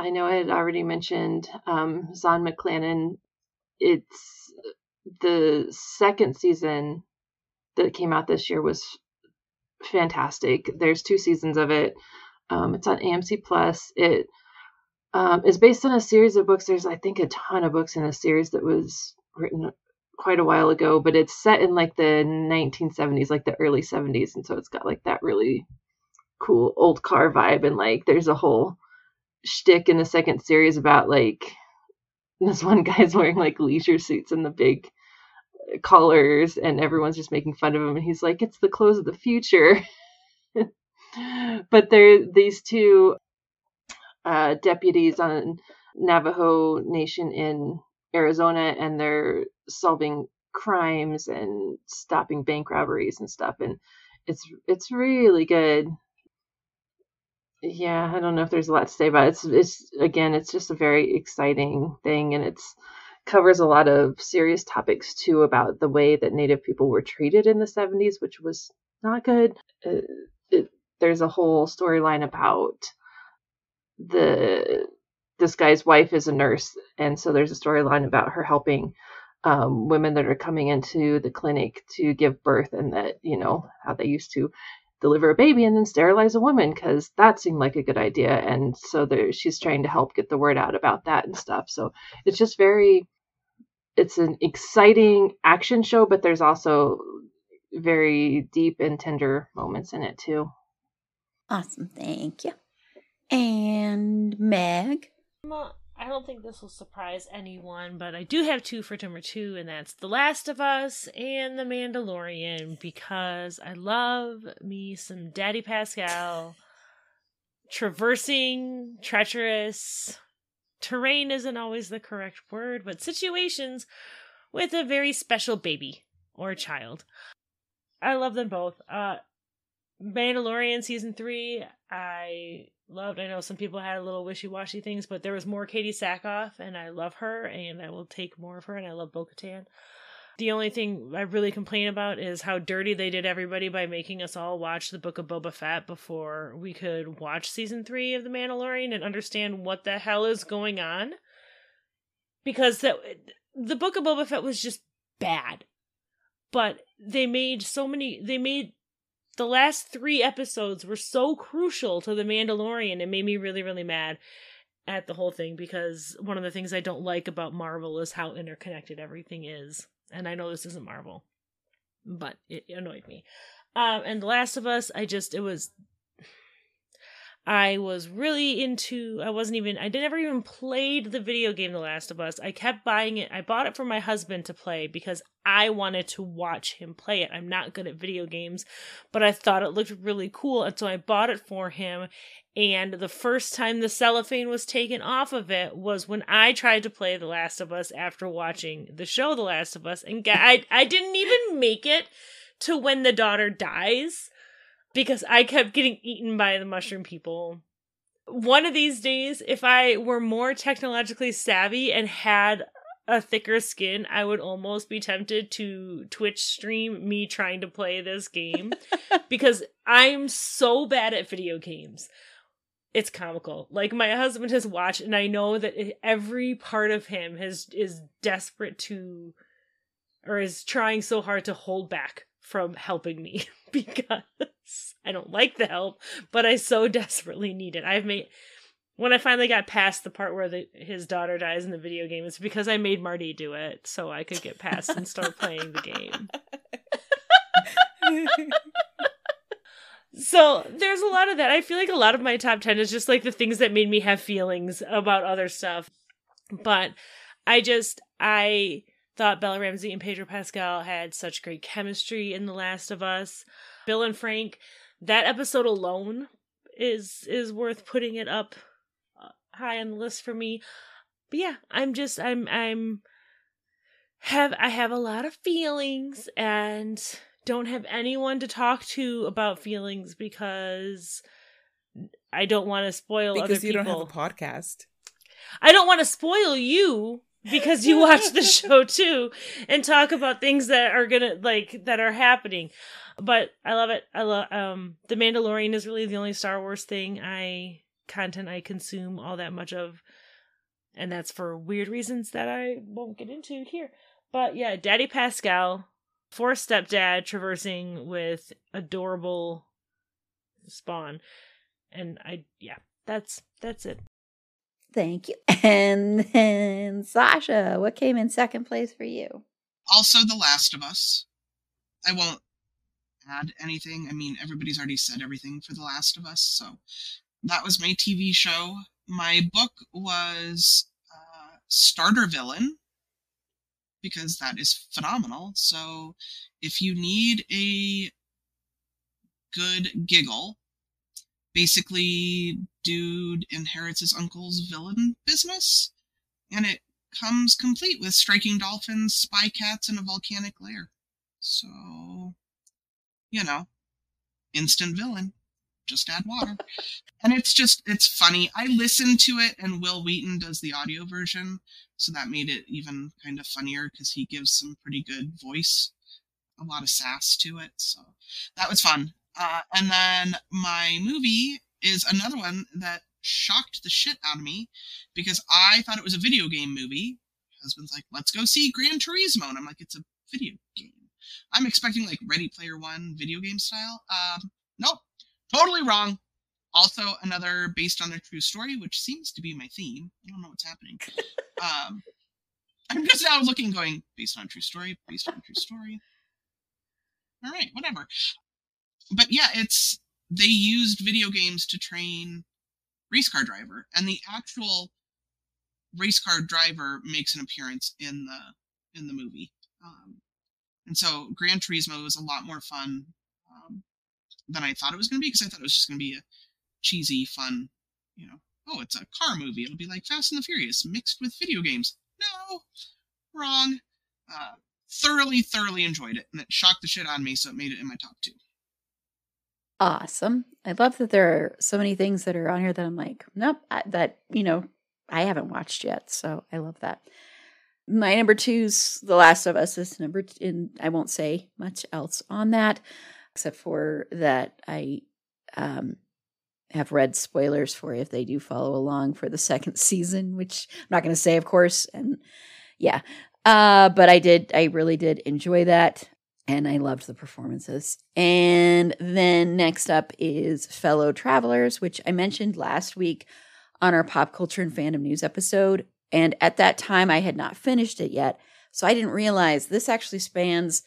I know I had already mentioned um Zahn McClarnon. It's the second season that came out this year was fantastic. There's two seasons of it. Um, it's on AMC Plus. It um, is based on a series of books. There's, I think, a ton of books in a series that was written quite a while ago, but it's set in like the 1970s, like the early 70s, and so it's got like that really cool old car vibe. And like, there's a whole shtick in the second series about like this one guy's wearing like leisure suits and the big collars, and everyone's just making fun of him. And he's like, "It's the clothes of the future." but there these two uh, deputies on Navajo Nation in Arizona, and they're solving crimes and stopping bank robberies and stuff, and it's it's really good. Yeah, I don't know if there's a lot to say about it. It's it's again, it's just a very exciting thing, and it's covers a lot of serious topics too about the way that Native people were treated in the 70s, which was not good. Uh, it, there's a whole storyline about the this guy's wife is a nurse, and so there's a storyline about her helping um, women that are coming into the clinic to give birth, and that you know how they used to deliver a baby and then sterilize a woman because that seemed like a good idea, and so there, she's trying to help get the word out about that and stuff. So it's just very, it's an exciting action show, but there's also very deep and tender moments in it too. Awesome. Thank you. And Meg. I don't think this will surprise anyone, but I do have two for number two, and that's The Last of Us and The Mandalorian because I love me some Daddy Pascal traversing treacherous terrain isn't always the correct word, but situations with a very special baby or child. I love them both. Uh Mandalorian season three, I loved. I know some people had a little wishy washy things, but there was more Katee Sackhoff, and I love her, and I will take more of her, and I love Bo Katan. The only thing I really complain about is how dirty they did everybody by making us all watch the Book of Boba Fett before we could watch season three of The Mandalorian and understand what the hell is going on. Because that the Book of Boba Fett was just bad. But they made so many they made the last three episodes were so crucial to the Mandalorian. It made me really, really mad at the whole thing because one of the things I don't like about Marvel is how interconnected everything is. And I know this isn't Marvel, but it annoyed me. Um, and The Last of Us, I just, it was I was really into I wasn't even I never even played the video game The Last of Us. I kept buying it. I bought it for my husband to play because I wanted to watch him play it. I'm not good at video games, but I thought it looked really cool and so I bought it for him. And the first time the cellophane was taken off of it was when I tried to play The Last of Us after watching the show The Last of Us and I I didn't even make it to when the daughter dies because I kept getting eaten by the mushroom people. One of these days, if I were more technologically savvy and had a thicker skin, I would almost be tempted to Twitch stream me trying to play this game because I'm so bad at video games. It's comical. Like my husband has watched and I know that every part of him has is desperate to or is trying so hard to hold back from helping me because I don't like the help, but I so desperately need it. I've made when I finally got past the part where the, his daughter dies in the video game, it's because I made Marty do it so I could get past and start playing the game. So there's a lot of that. I feel like a lot of my top 10 is just like the things that made me have feelings about other stuff. But I just, I thought Bella Ramsey and Pedro Pascal had such great chemistry in The Last of Us. Bill and Frank, that episode alone is is worth putting it up high on the list for me. But yeah, I'm just I'm I'm have I have a lot of feelings and don't have anyone to talk to about feelings because I don't want to spoil because other you people. don't have a podcast. I don't want to spoil you because you watch the show too and talk about things that are gonna like that are happening. But I love it. I love um The Mandalorian is really the only Star Wars thing I content I consume all that much of. And that's for weird reasons that I won't get into here. But yeah, Daddy Pascal, four stepdad traversing with adorable spawn. And I yeah, that's that's it. Thank you. And then Sasha, what came in second place for you? Also, The Last of Us. I won't add anything. I mean, everybody's already said everything for The Last of Us, so that was my TV show. My book was uh, Starter Villain because that is phenomenal. So, if you need a good giggle, basically, dude inherits his uncle's villain business, and it comes complete with striking dolphins, spy cats, and a volcanic lair. So, you know, instant villain. Just add water. and it's just, it's funny. I listened to it, and Wil Wheaton does the audio version. So that made it even kind of funnier because he gives some pretty good voice, a lot of sass to it. So that was fun. Uh, and then my movie is another one that shocked the shit out of me because I thought it was a video game movie. Husband's like, let's go see Gran Turismo. And I'm like, it's a video game. I'm expecting like Ready Player One video game style. Um, nope, totally wrong. Also, another based on a true story, which seems to be my theme. I don't know what's happening. um, I'm just now looking, going based on true story, based on true story. All right, whatever. But yeah, it's they used video games to train race car driver, and the actual race car driver makes an appearance in the in the movie. Um, and so Gran Turismo was a lot more fun than I thought it was going to be because I thought it was just going to be a cheesy, fun, you know, oh, it's a car movie. It'll be like Fast and the Furious mixed with video games. No, wrong. Uh, thoroughly, thoroughly enjoyed it, and it shocked the shit out of me, so it made it in my top two. Awesome. I love that there are so many things that are on here that I'm like, nope, I, that, you know, I haven't watched yet. So I love that. My number two's The Last of Us is number, t- and I won't say much else on that, except for that I um, have read spoilers for if they do follow along for the second season, which I'm not going to say, of course. And yeah, uh, but I did, I really did enjoy that and I loved the performances. And then next up is Fellow Travelers, which I mentioned last week on our pop culture and fandom news episode. And at that time, I had not finished it yet. So I didn't realize this actually spans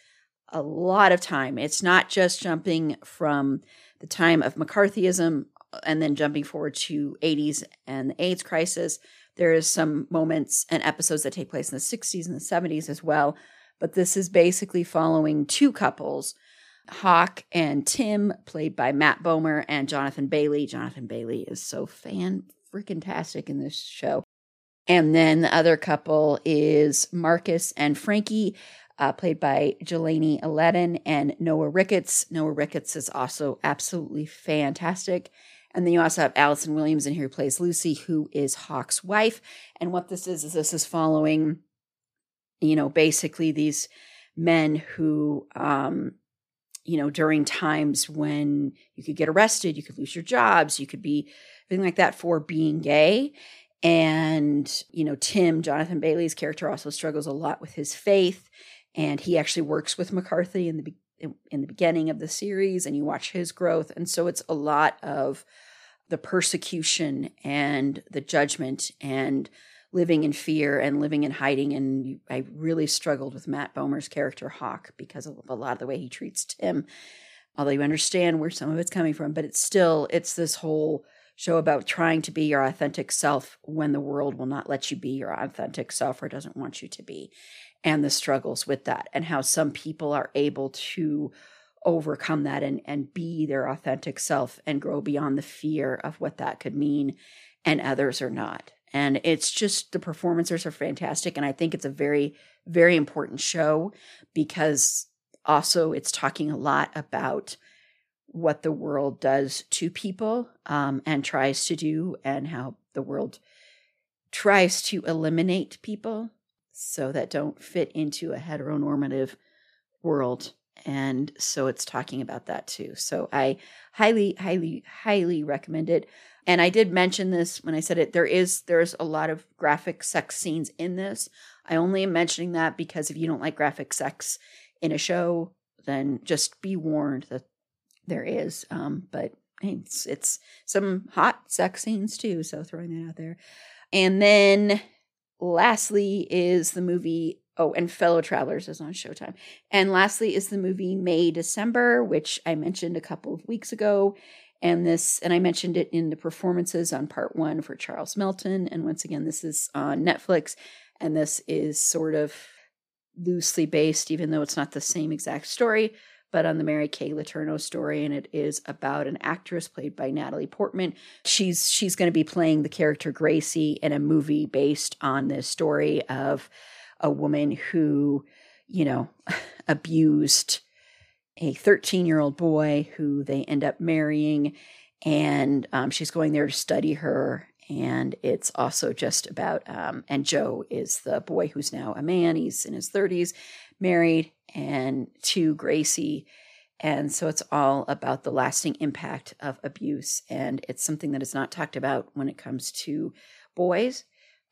a lot of time. It's not just jumping from the time of McCarthyism uh, and then jumping forward to 80s and the AIDS crisis. There is some moments and episodes that take place in the 60s and the 70s as well but this is basically following two couples Hawk and Tim, played by Matt Bomer and Jonathan Bailey. Jonathan Bailey is so fan freaking tastic in this show. And then the other couple is Marcus and Frankie, uh, played by Jelani Alladin and Noah Ricketts. Noah Ricketts is also absolutely fantastic. And then you also have Allison Williams in here who plays Lucy, who is Hawk's wife. And what this is, is this is following you know, basically these men who, um, you know, during times when you could get arrested, you could lose your jobs, you could be everything like that for being gay. And, you know, Tim, Jonathan Bailey's character also struggles a lot with his faith. And he actually works with McCarthy in the in the beginning of the series and you watch his growth and so it's a lot of the persecution and the judgment and living in fear and living in hiding. And I really struggled with Matt Bomer's character Hawk because of a lot of the way he treats Tim. although you understand where some of it's coming from, but it's still it's this whole show about trying to be your authentic self when the world will not let you be your authentic self or doesn't want you to be and the struggles with that and how some people are able to overcome that and and be their authentic self and grow beyond the fear of what that could mean and others are not. And it's just the performances are fantastic and i think it's a very very important show because also it's talking a lot about what the world does to people um, and tries to do and how the world tries to eliminate people so that don't fit into a heteronormative world and so it's talking about that too. So i highly highly highly recommend it. And i did mention this when i said it there is there's a lot of graphic sex scenes in this. I only am mentioning that because if you don't like graphic sex in a show then just be warned that there is um but it's it's some hot sex scenes too so throwing that out there. And then lastly is the movie Oh, and Fellow Travelers is on Showtime. And lastly is the movie May December, which I mentioned a couple of weeks ago. And this, and I mentioned it in the performances on part one for Charles Melton. And once again, this is on Netflix. And this is sort of loosely based, even though it's not the same exact story, but on the Mary Kay Letourneau story. And it is about an actress played by Natalie Portman. She's she's going to be playing the character Gracie in a movie based on this story of a woman who, you know, abused a 13 year old boy who they end up marrying. And um, she's going there to study her. And it's also just about, um, and Joe is the boy who's now a man. He's in his 30s, married, and to Gracie. And so it's all about the lasting impact of abuse. And it's something that is not talked about when it comes to boys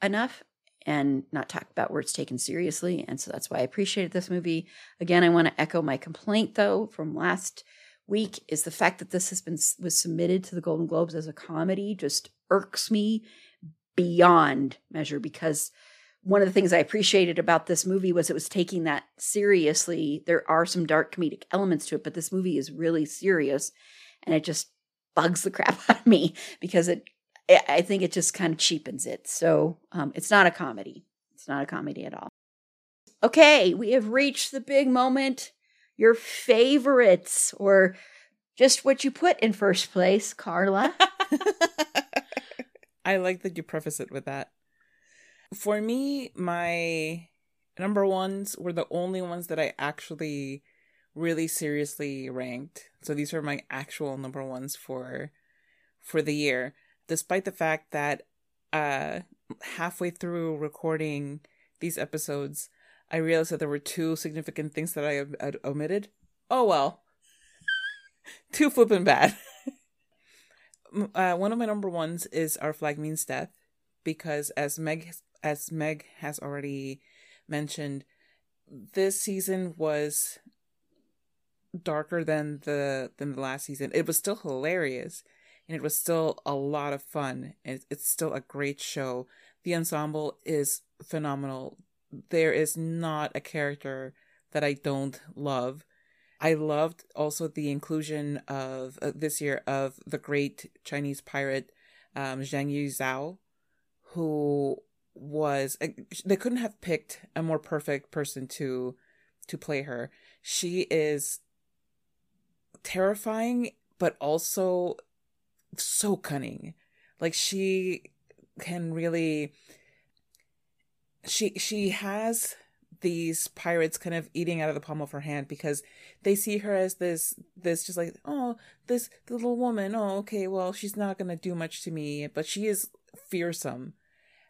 enough and not talked about where it's taken seriously. And so that's why I appreciated this movie. Again, I want to echo my complaint though from last week is the fact that this has been was submitted to the Golden Globes as a comedy just irks me beyond measure because one of the things I appreciated about this movie was it was taking that seriously. There are some dark comedic elements to it, but this movie is really serious and it just bugs the crap out of me because it I think it just kind of cheapens it. So um, it's not a comedy. It's not a comedy at all. Okay, we have reached the big moment. Your favorites, or just what you put in first place, Carla. I like that you preface it with that. For me, my number ones were the only ones that I actually really seriously ranked. So these were my actual number ones for for the year despite the fact that uh halfway through recording these episodes, I realized that there were two significant things that I had omitted. Oh well. Too flippin' bad. uh, one of my number ones is Our Flag Means Death, because as Meg as Meg has already mentioned, this season was darker than the than the last season. It was still hilarious and it was still a lot of fun. And it's still a great show. The ensemble is phenomenal. There is not a character that I don't love. I loved also the inclusion of uh, this year of the great Chinese pirate um, Zheng Yi Sao, who was uh, they couldn't have picked a more perfect person to to play her. She is terrifying, but also so cunning. Like she can really she she has these pirates kind of eating out of the palm of her hand because they see her as this this just like oh this little woman oh okay well she's not gonna do much to me but she is fearsome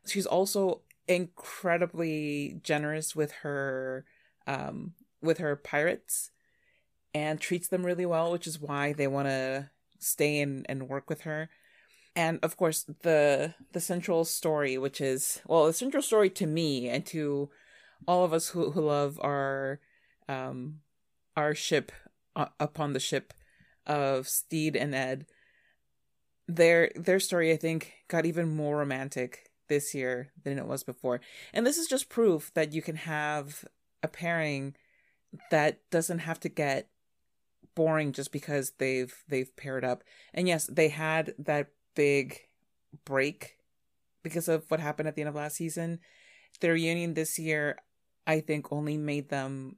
she's also incredibly generous with her um with her pirates and treats them really well which is why they want to stay and, and work with her. And of course the the central story which is well the central story to me and to all of us who, who love our um our ship uh, upon the ship of Stede and ed their their story i think got even more romantic this year than it was before and this is just proof that you can have a pairing that doesn't have to get boring just because they've they've paired up. And yes, they had that big break because of what happened at the end of last season. Their reunion this year, I think, only made them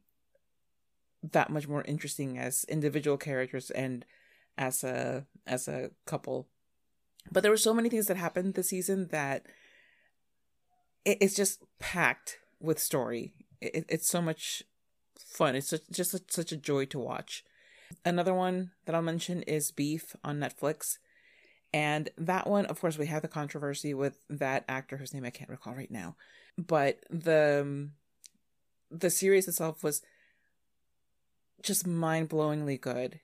that much more interesting as individual characters and as a as a couple. But there were so many things that happened this season that it's just packed with story. It, it's so much fun. It's just such a joy to watch. Another one that I'll mention is Beef on Netflix. And that one, of course, we have the controversy with that actor whose name I can't recall right now. But the the series itself was just mind-blowingly good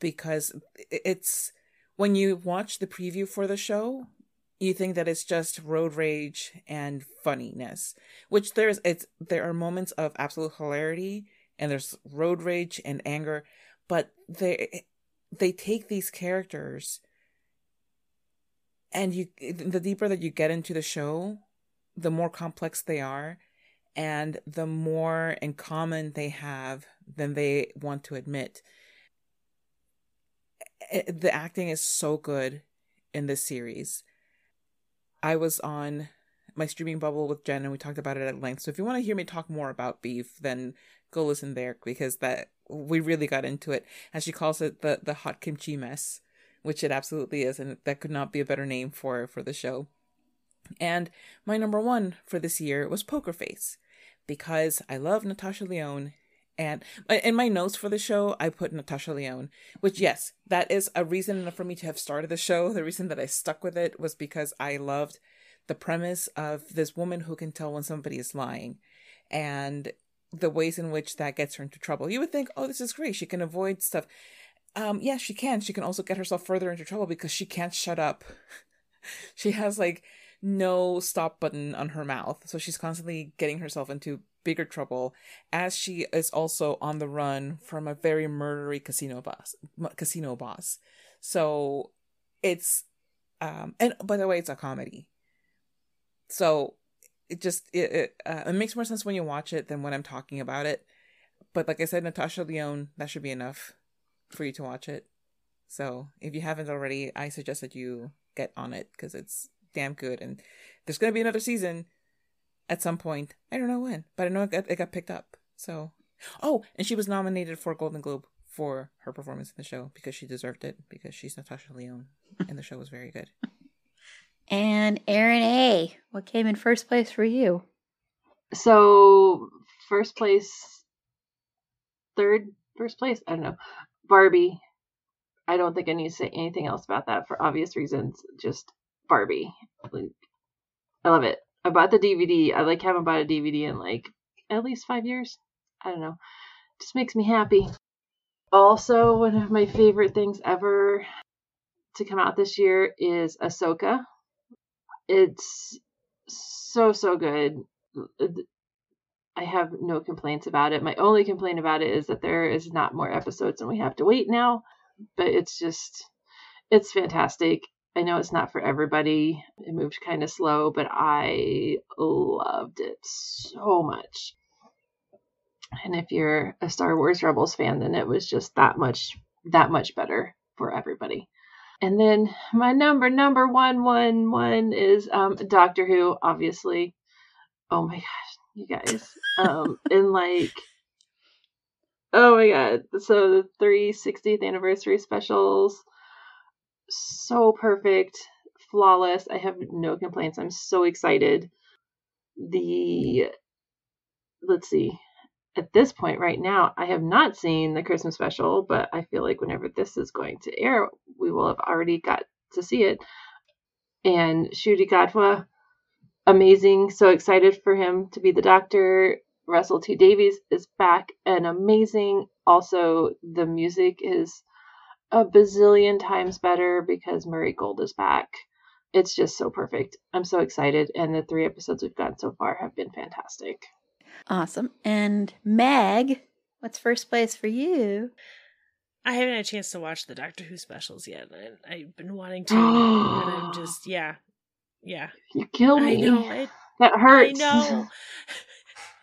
because it's when you watch the preview for the show, you think that it's just road rage and funniness, which there's it's there are moments of absolute hilarity and there's road rage and anger, but they they take these characters and you the deeper that you get into the show, the more complex they are and the more in common they have than they want to admit. Eh, the acting is so good in this series. I was on my streaming bubble with Jen and we talked about it at length. So if you want to hear me talk more about beef, then go listen there because that we really got into it. As she calls it the the hot kimchi mess, which it absolutely is, and that could not be a better name for for the show. And my number one for this year was Poker Face because I love Natasha Lyonne. And in my notes for the show, I put Natasha Lyonne, which, yes, that is a reason enough for me to have started the show. The reason that I stuck with it was because I loved the premise of this woman who can tell when somebody is lying and the ways in which that gets her into trouble. You would think, oh, this is great. She can avoid stuff. Um, yeah, she can. She can also get herself further into trouble because she can't shut up. she has like no stop button on her mouth. So she's constantly getting herself into bigger trouble as she is also on the run from a very murdery casino boss casino boss. So it's um and by the way it's a comedy. So it just it it, uh, it makes more sense when you watch it than when I'm talking about it. But like I said Natasha Lyonne that should be enough for you to watch it. So if you haven't already, I suggest that you get on it because it's damn good. And there's going to be another season at some point. I don't know when, but I know it got, it got picked up. So, oh, and she was nominated for a Golden Globe for her performance in the show because she deserved it because she's Natasha Lyonne and the show was very good. And Erin A, what came in first place for you? So, first place, third, first place, I don't know. Barbie. I don't think I need to say anything else about that for obvious reasons. Just Barbie. Like, I love it. I bought the DVD. I like haven't bought a DVD in like at least five years. I don't know. Just makes me happy. Also, one of my favorite things ever to come out this year is Ahsoka. It's so so good. I have no complaints about it. My only complaint about it is that there is not more episodes and we have to wait now. But it's just, it's fantastic. I know it's not for everybody. It moved kind of slow, but I loved it so much. And if you're a Star Wars Rebels fan, then it was just that much that much better for everybody. And then my number number one one one is um Doctor Who, obviously. Oh my gosh, you guys. Um and like Oh my god. So the 360th anniversary specials so perfect, flawless. I have no complaints. I'm so excited. The let's see. At this point right now, I have not seen the Christmas special, but I feel like whenever this is going to air, we will have already got to see it. And Ncuti Gatwa, amazing. So excited for him to be the doctor. Russell T Davies is back and amazing. Also, the music is a bazillion times better because Murray Gold is back. It's just so perfect. I'm so excited. And the three episodes we've gotten so far have been fantastic. Awesome. And Meg, what's first place for you? I haven't had a chance to watch the Doctor Who specials yet. I, have been wanting to, and I'm just, yeah, yeah. You killed me. I know. It, that hurts. I know.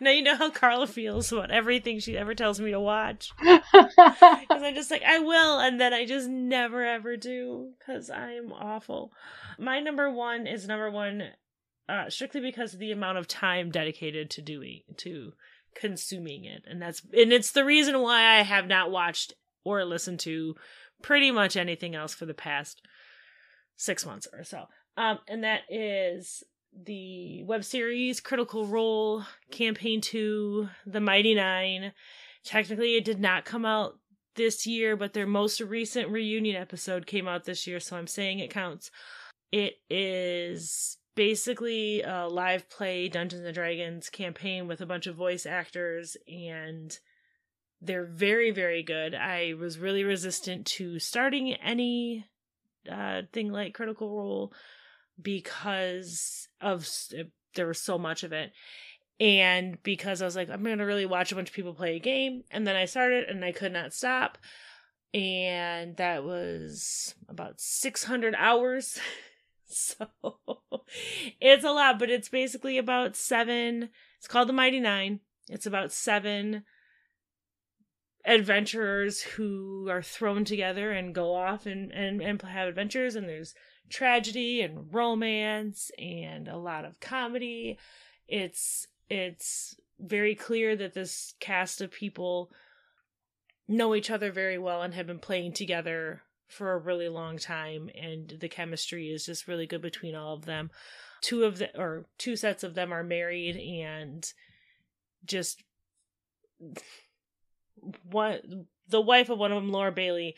Now you know how Carla feels about everything she ever tells me to watch. Because I'm just like, I will, and then I just never ever do because I'm awful. My number one is number one uh, strictly because of the amount of time dedicated to doing to consuming it, and that's and it's the reason why I have not watched or listened to pretty much anything else for the past six months or so. Um, and that is the web series Critical Role Campaign 2 The Mighty Nein. Technically it did not come out this year, but their most recent reunion episode came out this year, so I'm saying it counts. It is basically a live play Dungeons and Dragons campaign with a bunch of voice actors and they're very very good. I was really resistant to starting any uh thing like Critical Role because of uh, there was so much of it and because I was like, I'm gonna really watch a bunch of people play a game, and then I started and I could not stop, and that was about 600 hours. so it's a lot, but it's basically about seven. It's called the Mighty Nein. It's about seven adventurers who are thrown together and go off and and, and have adventures, and there's tragedy and romance and a lot of comedy. It's it's very clear that this cast of people know each other very well and have been playing together for a really long time and the chemistry is just really good between all of them. Two of the or two sets of them are married and just one the wife of one of them Laura Bailey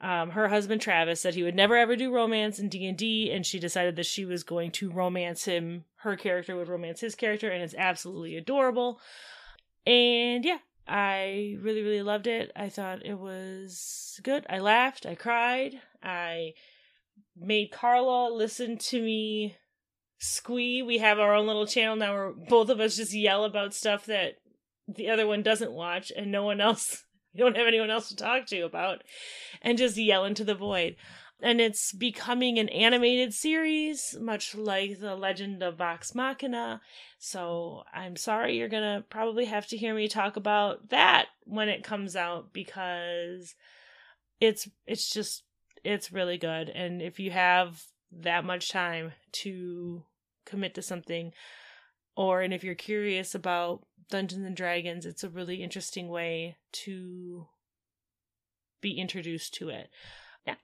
um, her husband Travis said he would never ever do romance in D and D, and she decided that she was going to romance him. Her character would romance his character, and it's absolutely adorable. And yeah, I really really loved it. I thought it was good. I laughed. I cried. I made Carla listen to me squee. We have our own little channel now where both of us just yell about stuff that the other one doesn't watch, and no one else you don't have anyone else to talk to about and just yell into the void. And it's becoming an animated series much like the legend of vox machina. So i'm sorry you're gonna probably have to hear me talk about that when it comes out because it's it's just it's really good. And if you have that much time to commit to something or and if you're curious about Dungeons and Dragons, it's a really interesting way to be introduced to it. Yeah.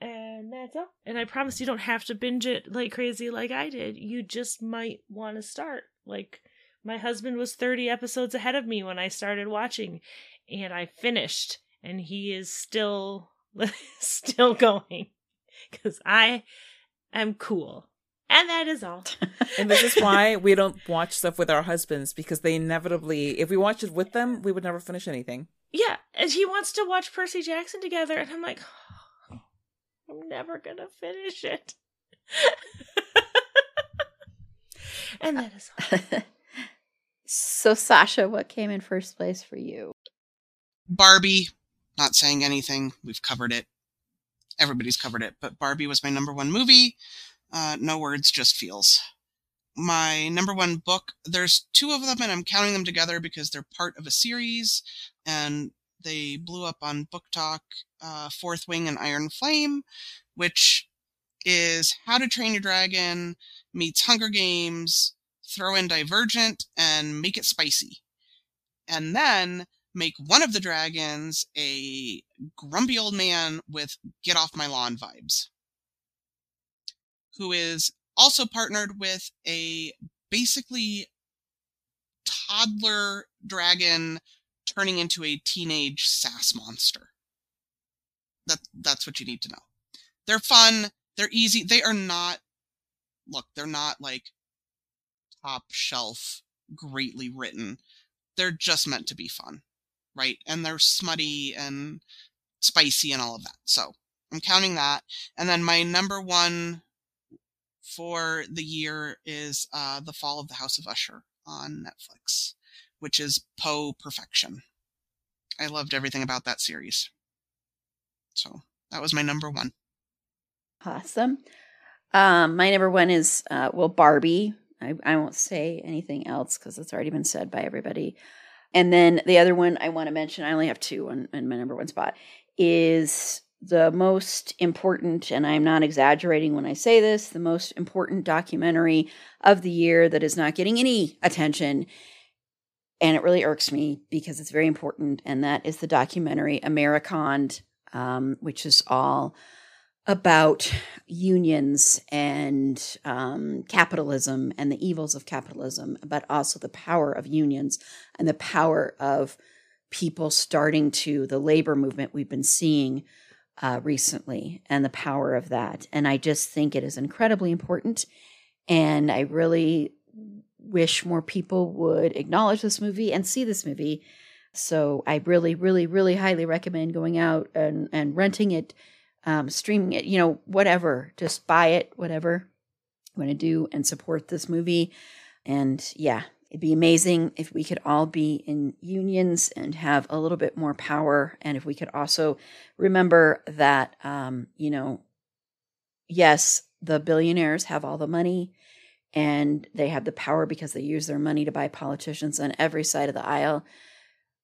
And that's all. And I promise you don't have to binge it like crazy like I did. You just might want to start. Like my husband was 30 episodes ahead of me when I started watching and I finished and he is still still going cuz I am cool. And that is all. and this is why we don't watch stuff with our husbands because they inevitably, if we watch it with them, we would never finish anything. Yeah, and he wants to watch Percy Jackson together, and I'm like, oh, I'm never gonna finish it. and that is all. so, Sasha, what came in first place for you? Barbie. Not saying anything. We've covered it. Everybody's covered it, but Barbie was my number one movie. Uh, no words, just feels. My number one book, there's two of them, and I'm counting them together because they're part of a series, and they blew up on BookTok, uh, Fourth Wing and Iron Flame, which is How to Train Your Dragon meets Hunger Games, throw in Divergent, and make it spicy. And then make one of the dragons a grumpy old man with get off my lawn vibes who is also partnered with a basically toddler dragon turning into a teenage sass monster. That that's what you need to know. They're fun, they're easy, they are not look, they're not like top shelf greatly written. They're just meant to be fun, right? And they're smutty and spicy and all of that. So, I'm counting that. And then my number one for the year is uh, The Fall of the House of Usher on Netflix, which is Poe perfection. I loved everything about that series. So that was my number one. Awesome. Um, my number one is uh, well Barbie. I, I won't say anything else because it's already been said by everybody. And then the other one I want to mention, I only have two in my number one spot, is the most important, and I'm not exaggerating when I say this, the most important documentary of the year that is not getting any attention. And it really irks me because it's very important. And that is the documentary Americonned, um, which is all about unions and um, capitalism and the evils of capitalism, but also the power of unions and the power of people starting to the labor movement we've been seeing uh, recently and the power of that. And I just think it is incredibly important. And I really wish more people would acknowledge this movie and see this movie. So I really, really, really highly recommend going out and, and renting it, um, streaming it, you know, whatever. Just buy it, whatever you want to do, and support this movie. And yeah, It'd be amazing if we could all be in unions and have a little bit more power. And if we could also remember that, um, you know, yes, the billionaires have all the money and they have the power because they use their money to buy politicians on every side of the aisle,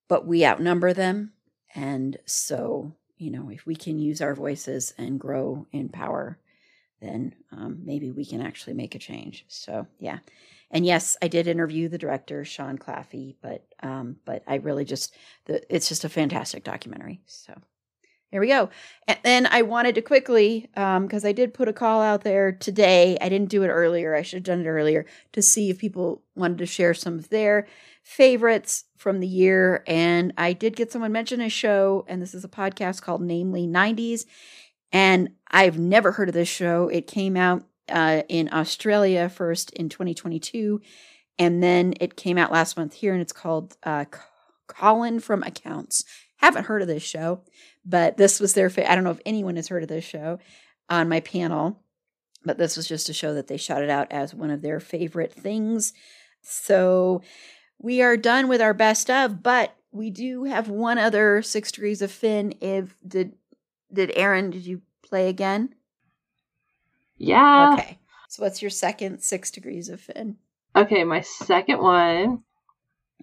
but we outnumber them. And so, you know, if we can use our voices and grow in power, then um, maybe we can actually make a change. So, yeah. And yes, I did interview the director, Sean Claffey, but um, but I really just the, it's just a fantastic documentary. So here we go. And then I wanted to quickly, because um, I did put a call out there today. I didn't do it earlier. I should have done it earlier to see if people wanted to share some of their favorites from the year. And I did get someone mention a show, and this is a podcast called Namely 90s. And I've never heard of this show. It came out uh, in Australia first in 2022, and then it came out last month here, and it's called uh, Colin from Accounts. Haven't heard of this show, but this was their. Fa- I don't know if anyone has heard of this show on my panel, but this was just a show that they shouted out as one of their favorite things. So we are done with our best of, but we do have one other six degrees of Finn. If did did Erin? Did you play again? Yeah. Okay. So what's your second six degrees of Finn? Okay, my second one,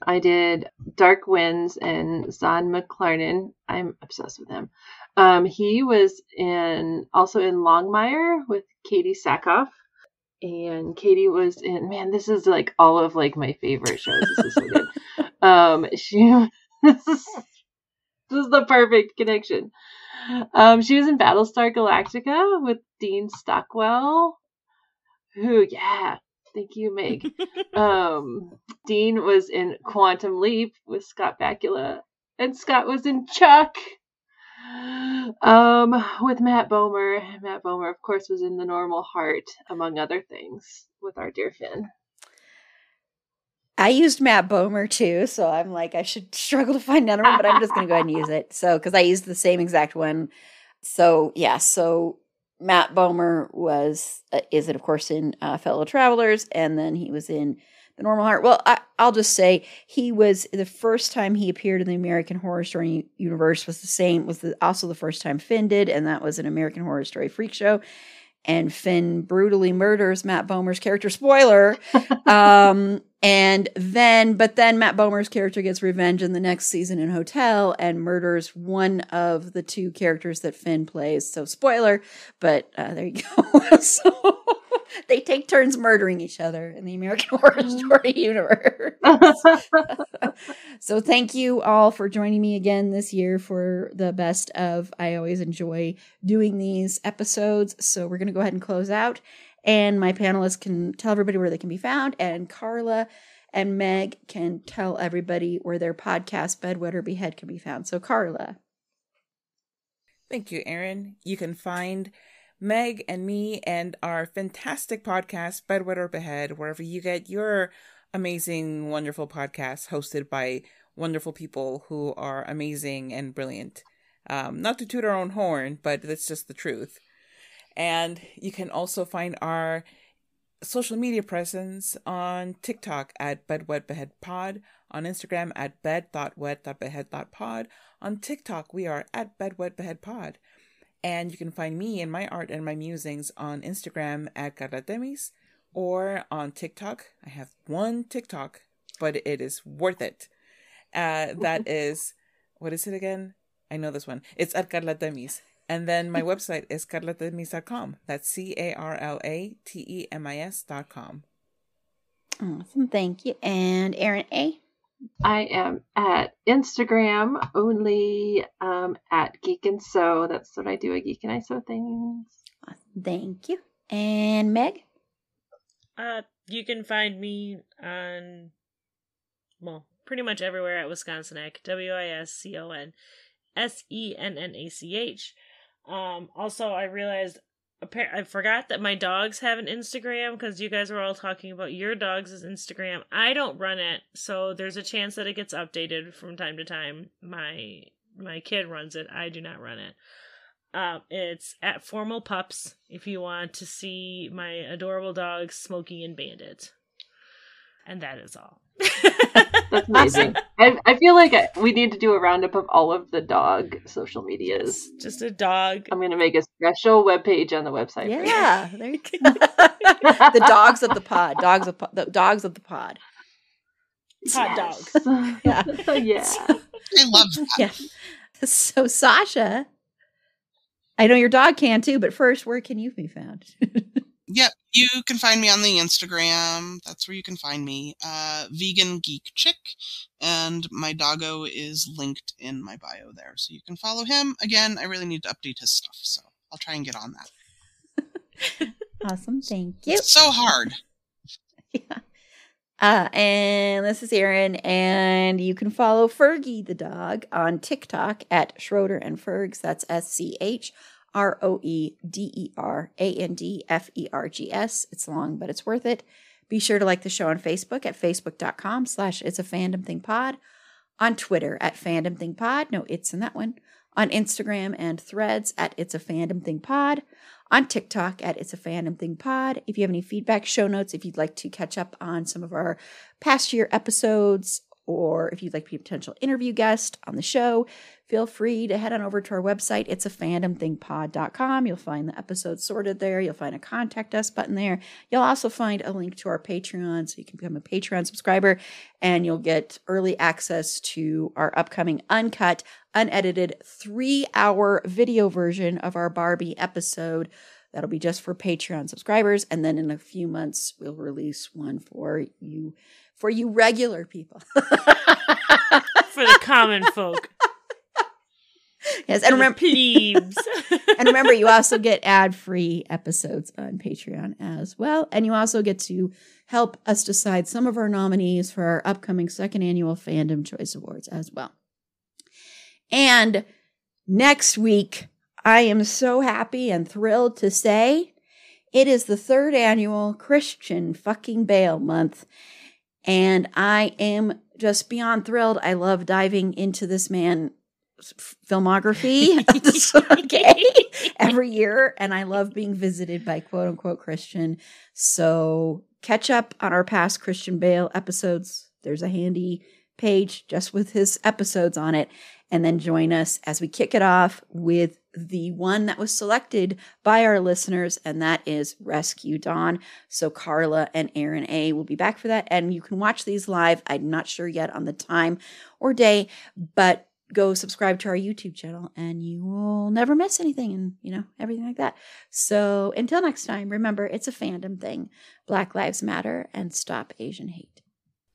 I did Dark Winds and Zahn McClarnon. I'm obsessed with him. Um, he was in also in Longmire with Katee Sackhoff. And Katee was in man, this is like all of like my favorite shows. This is so good. um she this is this is the perfect connection. Um, she was in Battlestar Galactica with Dean Stockwell. Who, yeah, thank you, Meg. um, Dean was in Quantum Leap with Scott Bakula, and Scott was in Chuck. Um, with Matt Bomer. Matt Bomer, of course, was in The Normal Heart, among other things, with our dear Finn. I used Matt Bomer too, so I'm like, I should struggle to find another one, but I'm just going to go ahead and use it. So, because I used the same exact one. So, yeah, so Matt Bomer was, uh, is it, of course, in uh, Fellow Travelers, and then he was in The Normal Heart. Well, I, will just say he was the first time he appeared in the American Horror Story universe was the same, was the, also the first time Finn did, and that was an American Horror Story Freak Show and Finn brutally murders Matt Bomer's character. Spoiler. um, and then, but then Matt Bomer's character gets revenge in the next season in Hotel and murders one of the two characters that Finn plays. So, spoiler, but uh, there you go. so, they take turns murdering each other in the American Horror Story universe. so thank you all for joining me again this year for the best of. I always enjoy doing these episodes. So we're going to go ahead and close out. And my panelists can tell everybody where they can be found. And Carla and Meg can tell everybody where their podcast, Bed, Wed, or Behead, can be found. So, Carla. Thank you, Erin. You can find Meg and me and our fantastic podcast, Bed, Wed, or Behead, wherever you get your amazing, wonderful podcasts hosted by wonderful people who are amazing and brilliant. Um, not to toot our own horn, but that's just the truth. And you can also find our social media presence on TikTok at bedwetbeheadpod, on Instagram at bed.wet.behead.pod. On TikTok, we are at bedwetbeheadpod. And you can find me and my art and my musings on Instagram at Caratemis or on TikTok. I have one TikTok, but it is worth it. Uh, that is, what is it again? I know this one. It's at Carla Temis. And then my website is carlatemis.com. That's C A R L A T E M I S.com. Awesome. Thank you. And Erin A. I am at Instagram only um, at Geek and Sew. That's what I do at Geek and I Sew things. Awesome. Thank you. And Meg. Uh, you can find me on, well, pretty much everywhere at Wisconsinach. W I S C O N S E N N A C H. Um, also, I realized I forgot that my dogs have an Instagram because you guys were all talking about your dogs' Instagram. I don't run it, so there's a chance that it gets updated from time to time. My my kid runs it. I do not run it. Um, it's at Formal Pups if you want to see my adorable dogs, Smokey and Bandit. And that is all. That's amazing. I, I feel like we need to do a roundup of all of the dog social medias. Just a dog. I'm going to make a special web page on the website. Yeah, there you go. the dogs of the pod. Dogs of po- the dogs of the pod. Pod yes. dogs. yeah. Oh, yeah. I love that. Yeah. So Sasha, I know your dog can too, but first, where can you be found? Yep, you can find me on the Instagram. That's where you can find me. Uh, Vegan Geek Chick, and my doggo is linked in my bio there, so you can follow him. Again, I really need to update his stuff, so I'll try and get on that. awesome, thank you. It's so hard. yeah. Uh, and this is Erin, and you can follow Fergie the dog on TikTok at Schroeder and Fergs. That's S C H R O E D E R A N D F E R G S. It's long, but it's worth it. Be sure to like the show on Facebook at facebook.com slash it's a fandom thing pod. On Twitter at fandom thing pod. No, it's in that one. On Instagram and threads at it's a fandom thing pod. On TikTok at it's a fandom thing pod. If you have any feedback, show notes, if you'd like to catch up on some of our past year episodes, or if you'd like to be a potential interview guest on the show, feel free to head on over to our website. It's a fandomthingpod.com. You'll find the episodes sorted there. You'll find a contact us button there. You'll also find a link to our Patreon so you can become a Patreon subscriber and you'll get early access to our upcoming uncut, unedited three hour video version of our Barbie episode. That'll be just for Patreon subscribers. And then in a few months, we'll release one for you for you regular people. for the common folk. Yes, and remember, and remember, you also get ad-free episodes on Patreon as well, and you also get to help us decide some of our nominees for our upcoming second annual Fandom Choice Awards as well. And next week, I am so happy and thrilled to say it is the third annual Christian fucking Bale month. And I am just beyond thrilled. I love diving into this man filmography okay every year and i love being visited by quote unquote christian so catch up on our past christian bale episodes there's a handy page just with his episodes on it and then join us as we kick it off with the one that was selected by our listeners, and that is Rescue Dawn. So Carla and Erin A will be back for that, and you can watch these live. I'm not sure yet on the time or day, but go subscribe to our YouTube channel and you will never miss anything and you know everything like that. So until next time, remember it's a fandom thing. Black Lives Matter and stop Asian hate.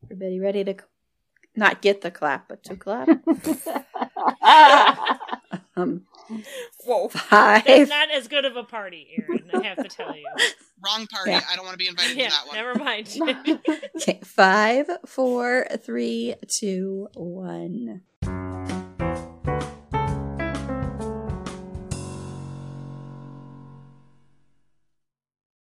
Everybody ready to not get the clap, but to clap? um, Whoa. Five. That's not as good of a party, Erin. I have to tell you. Wrong party. Yeah. I don't want to be invited Yeah, to that one. never mind. Okay, five, four, three, two, one.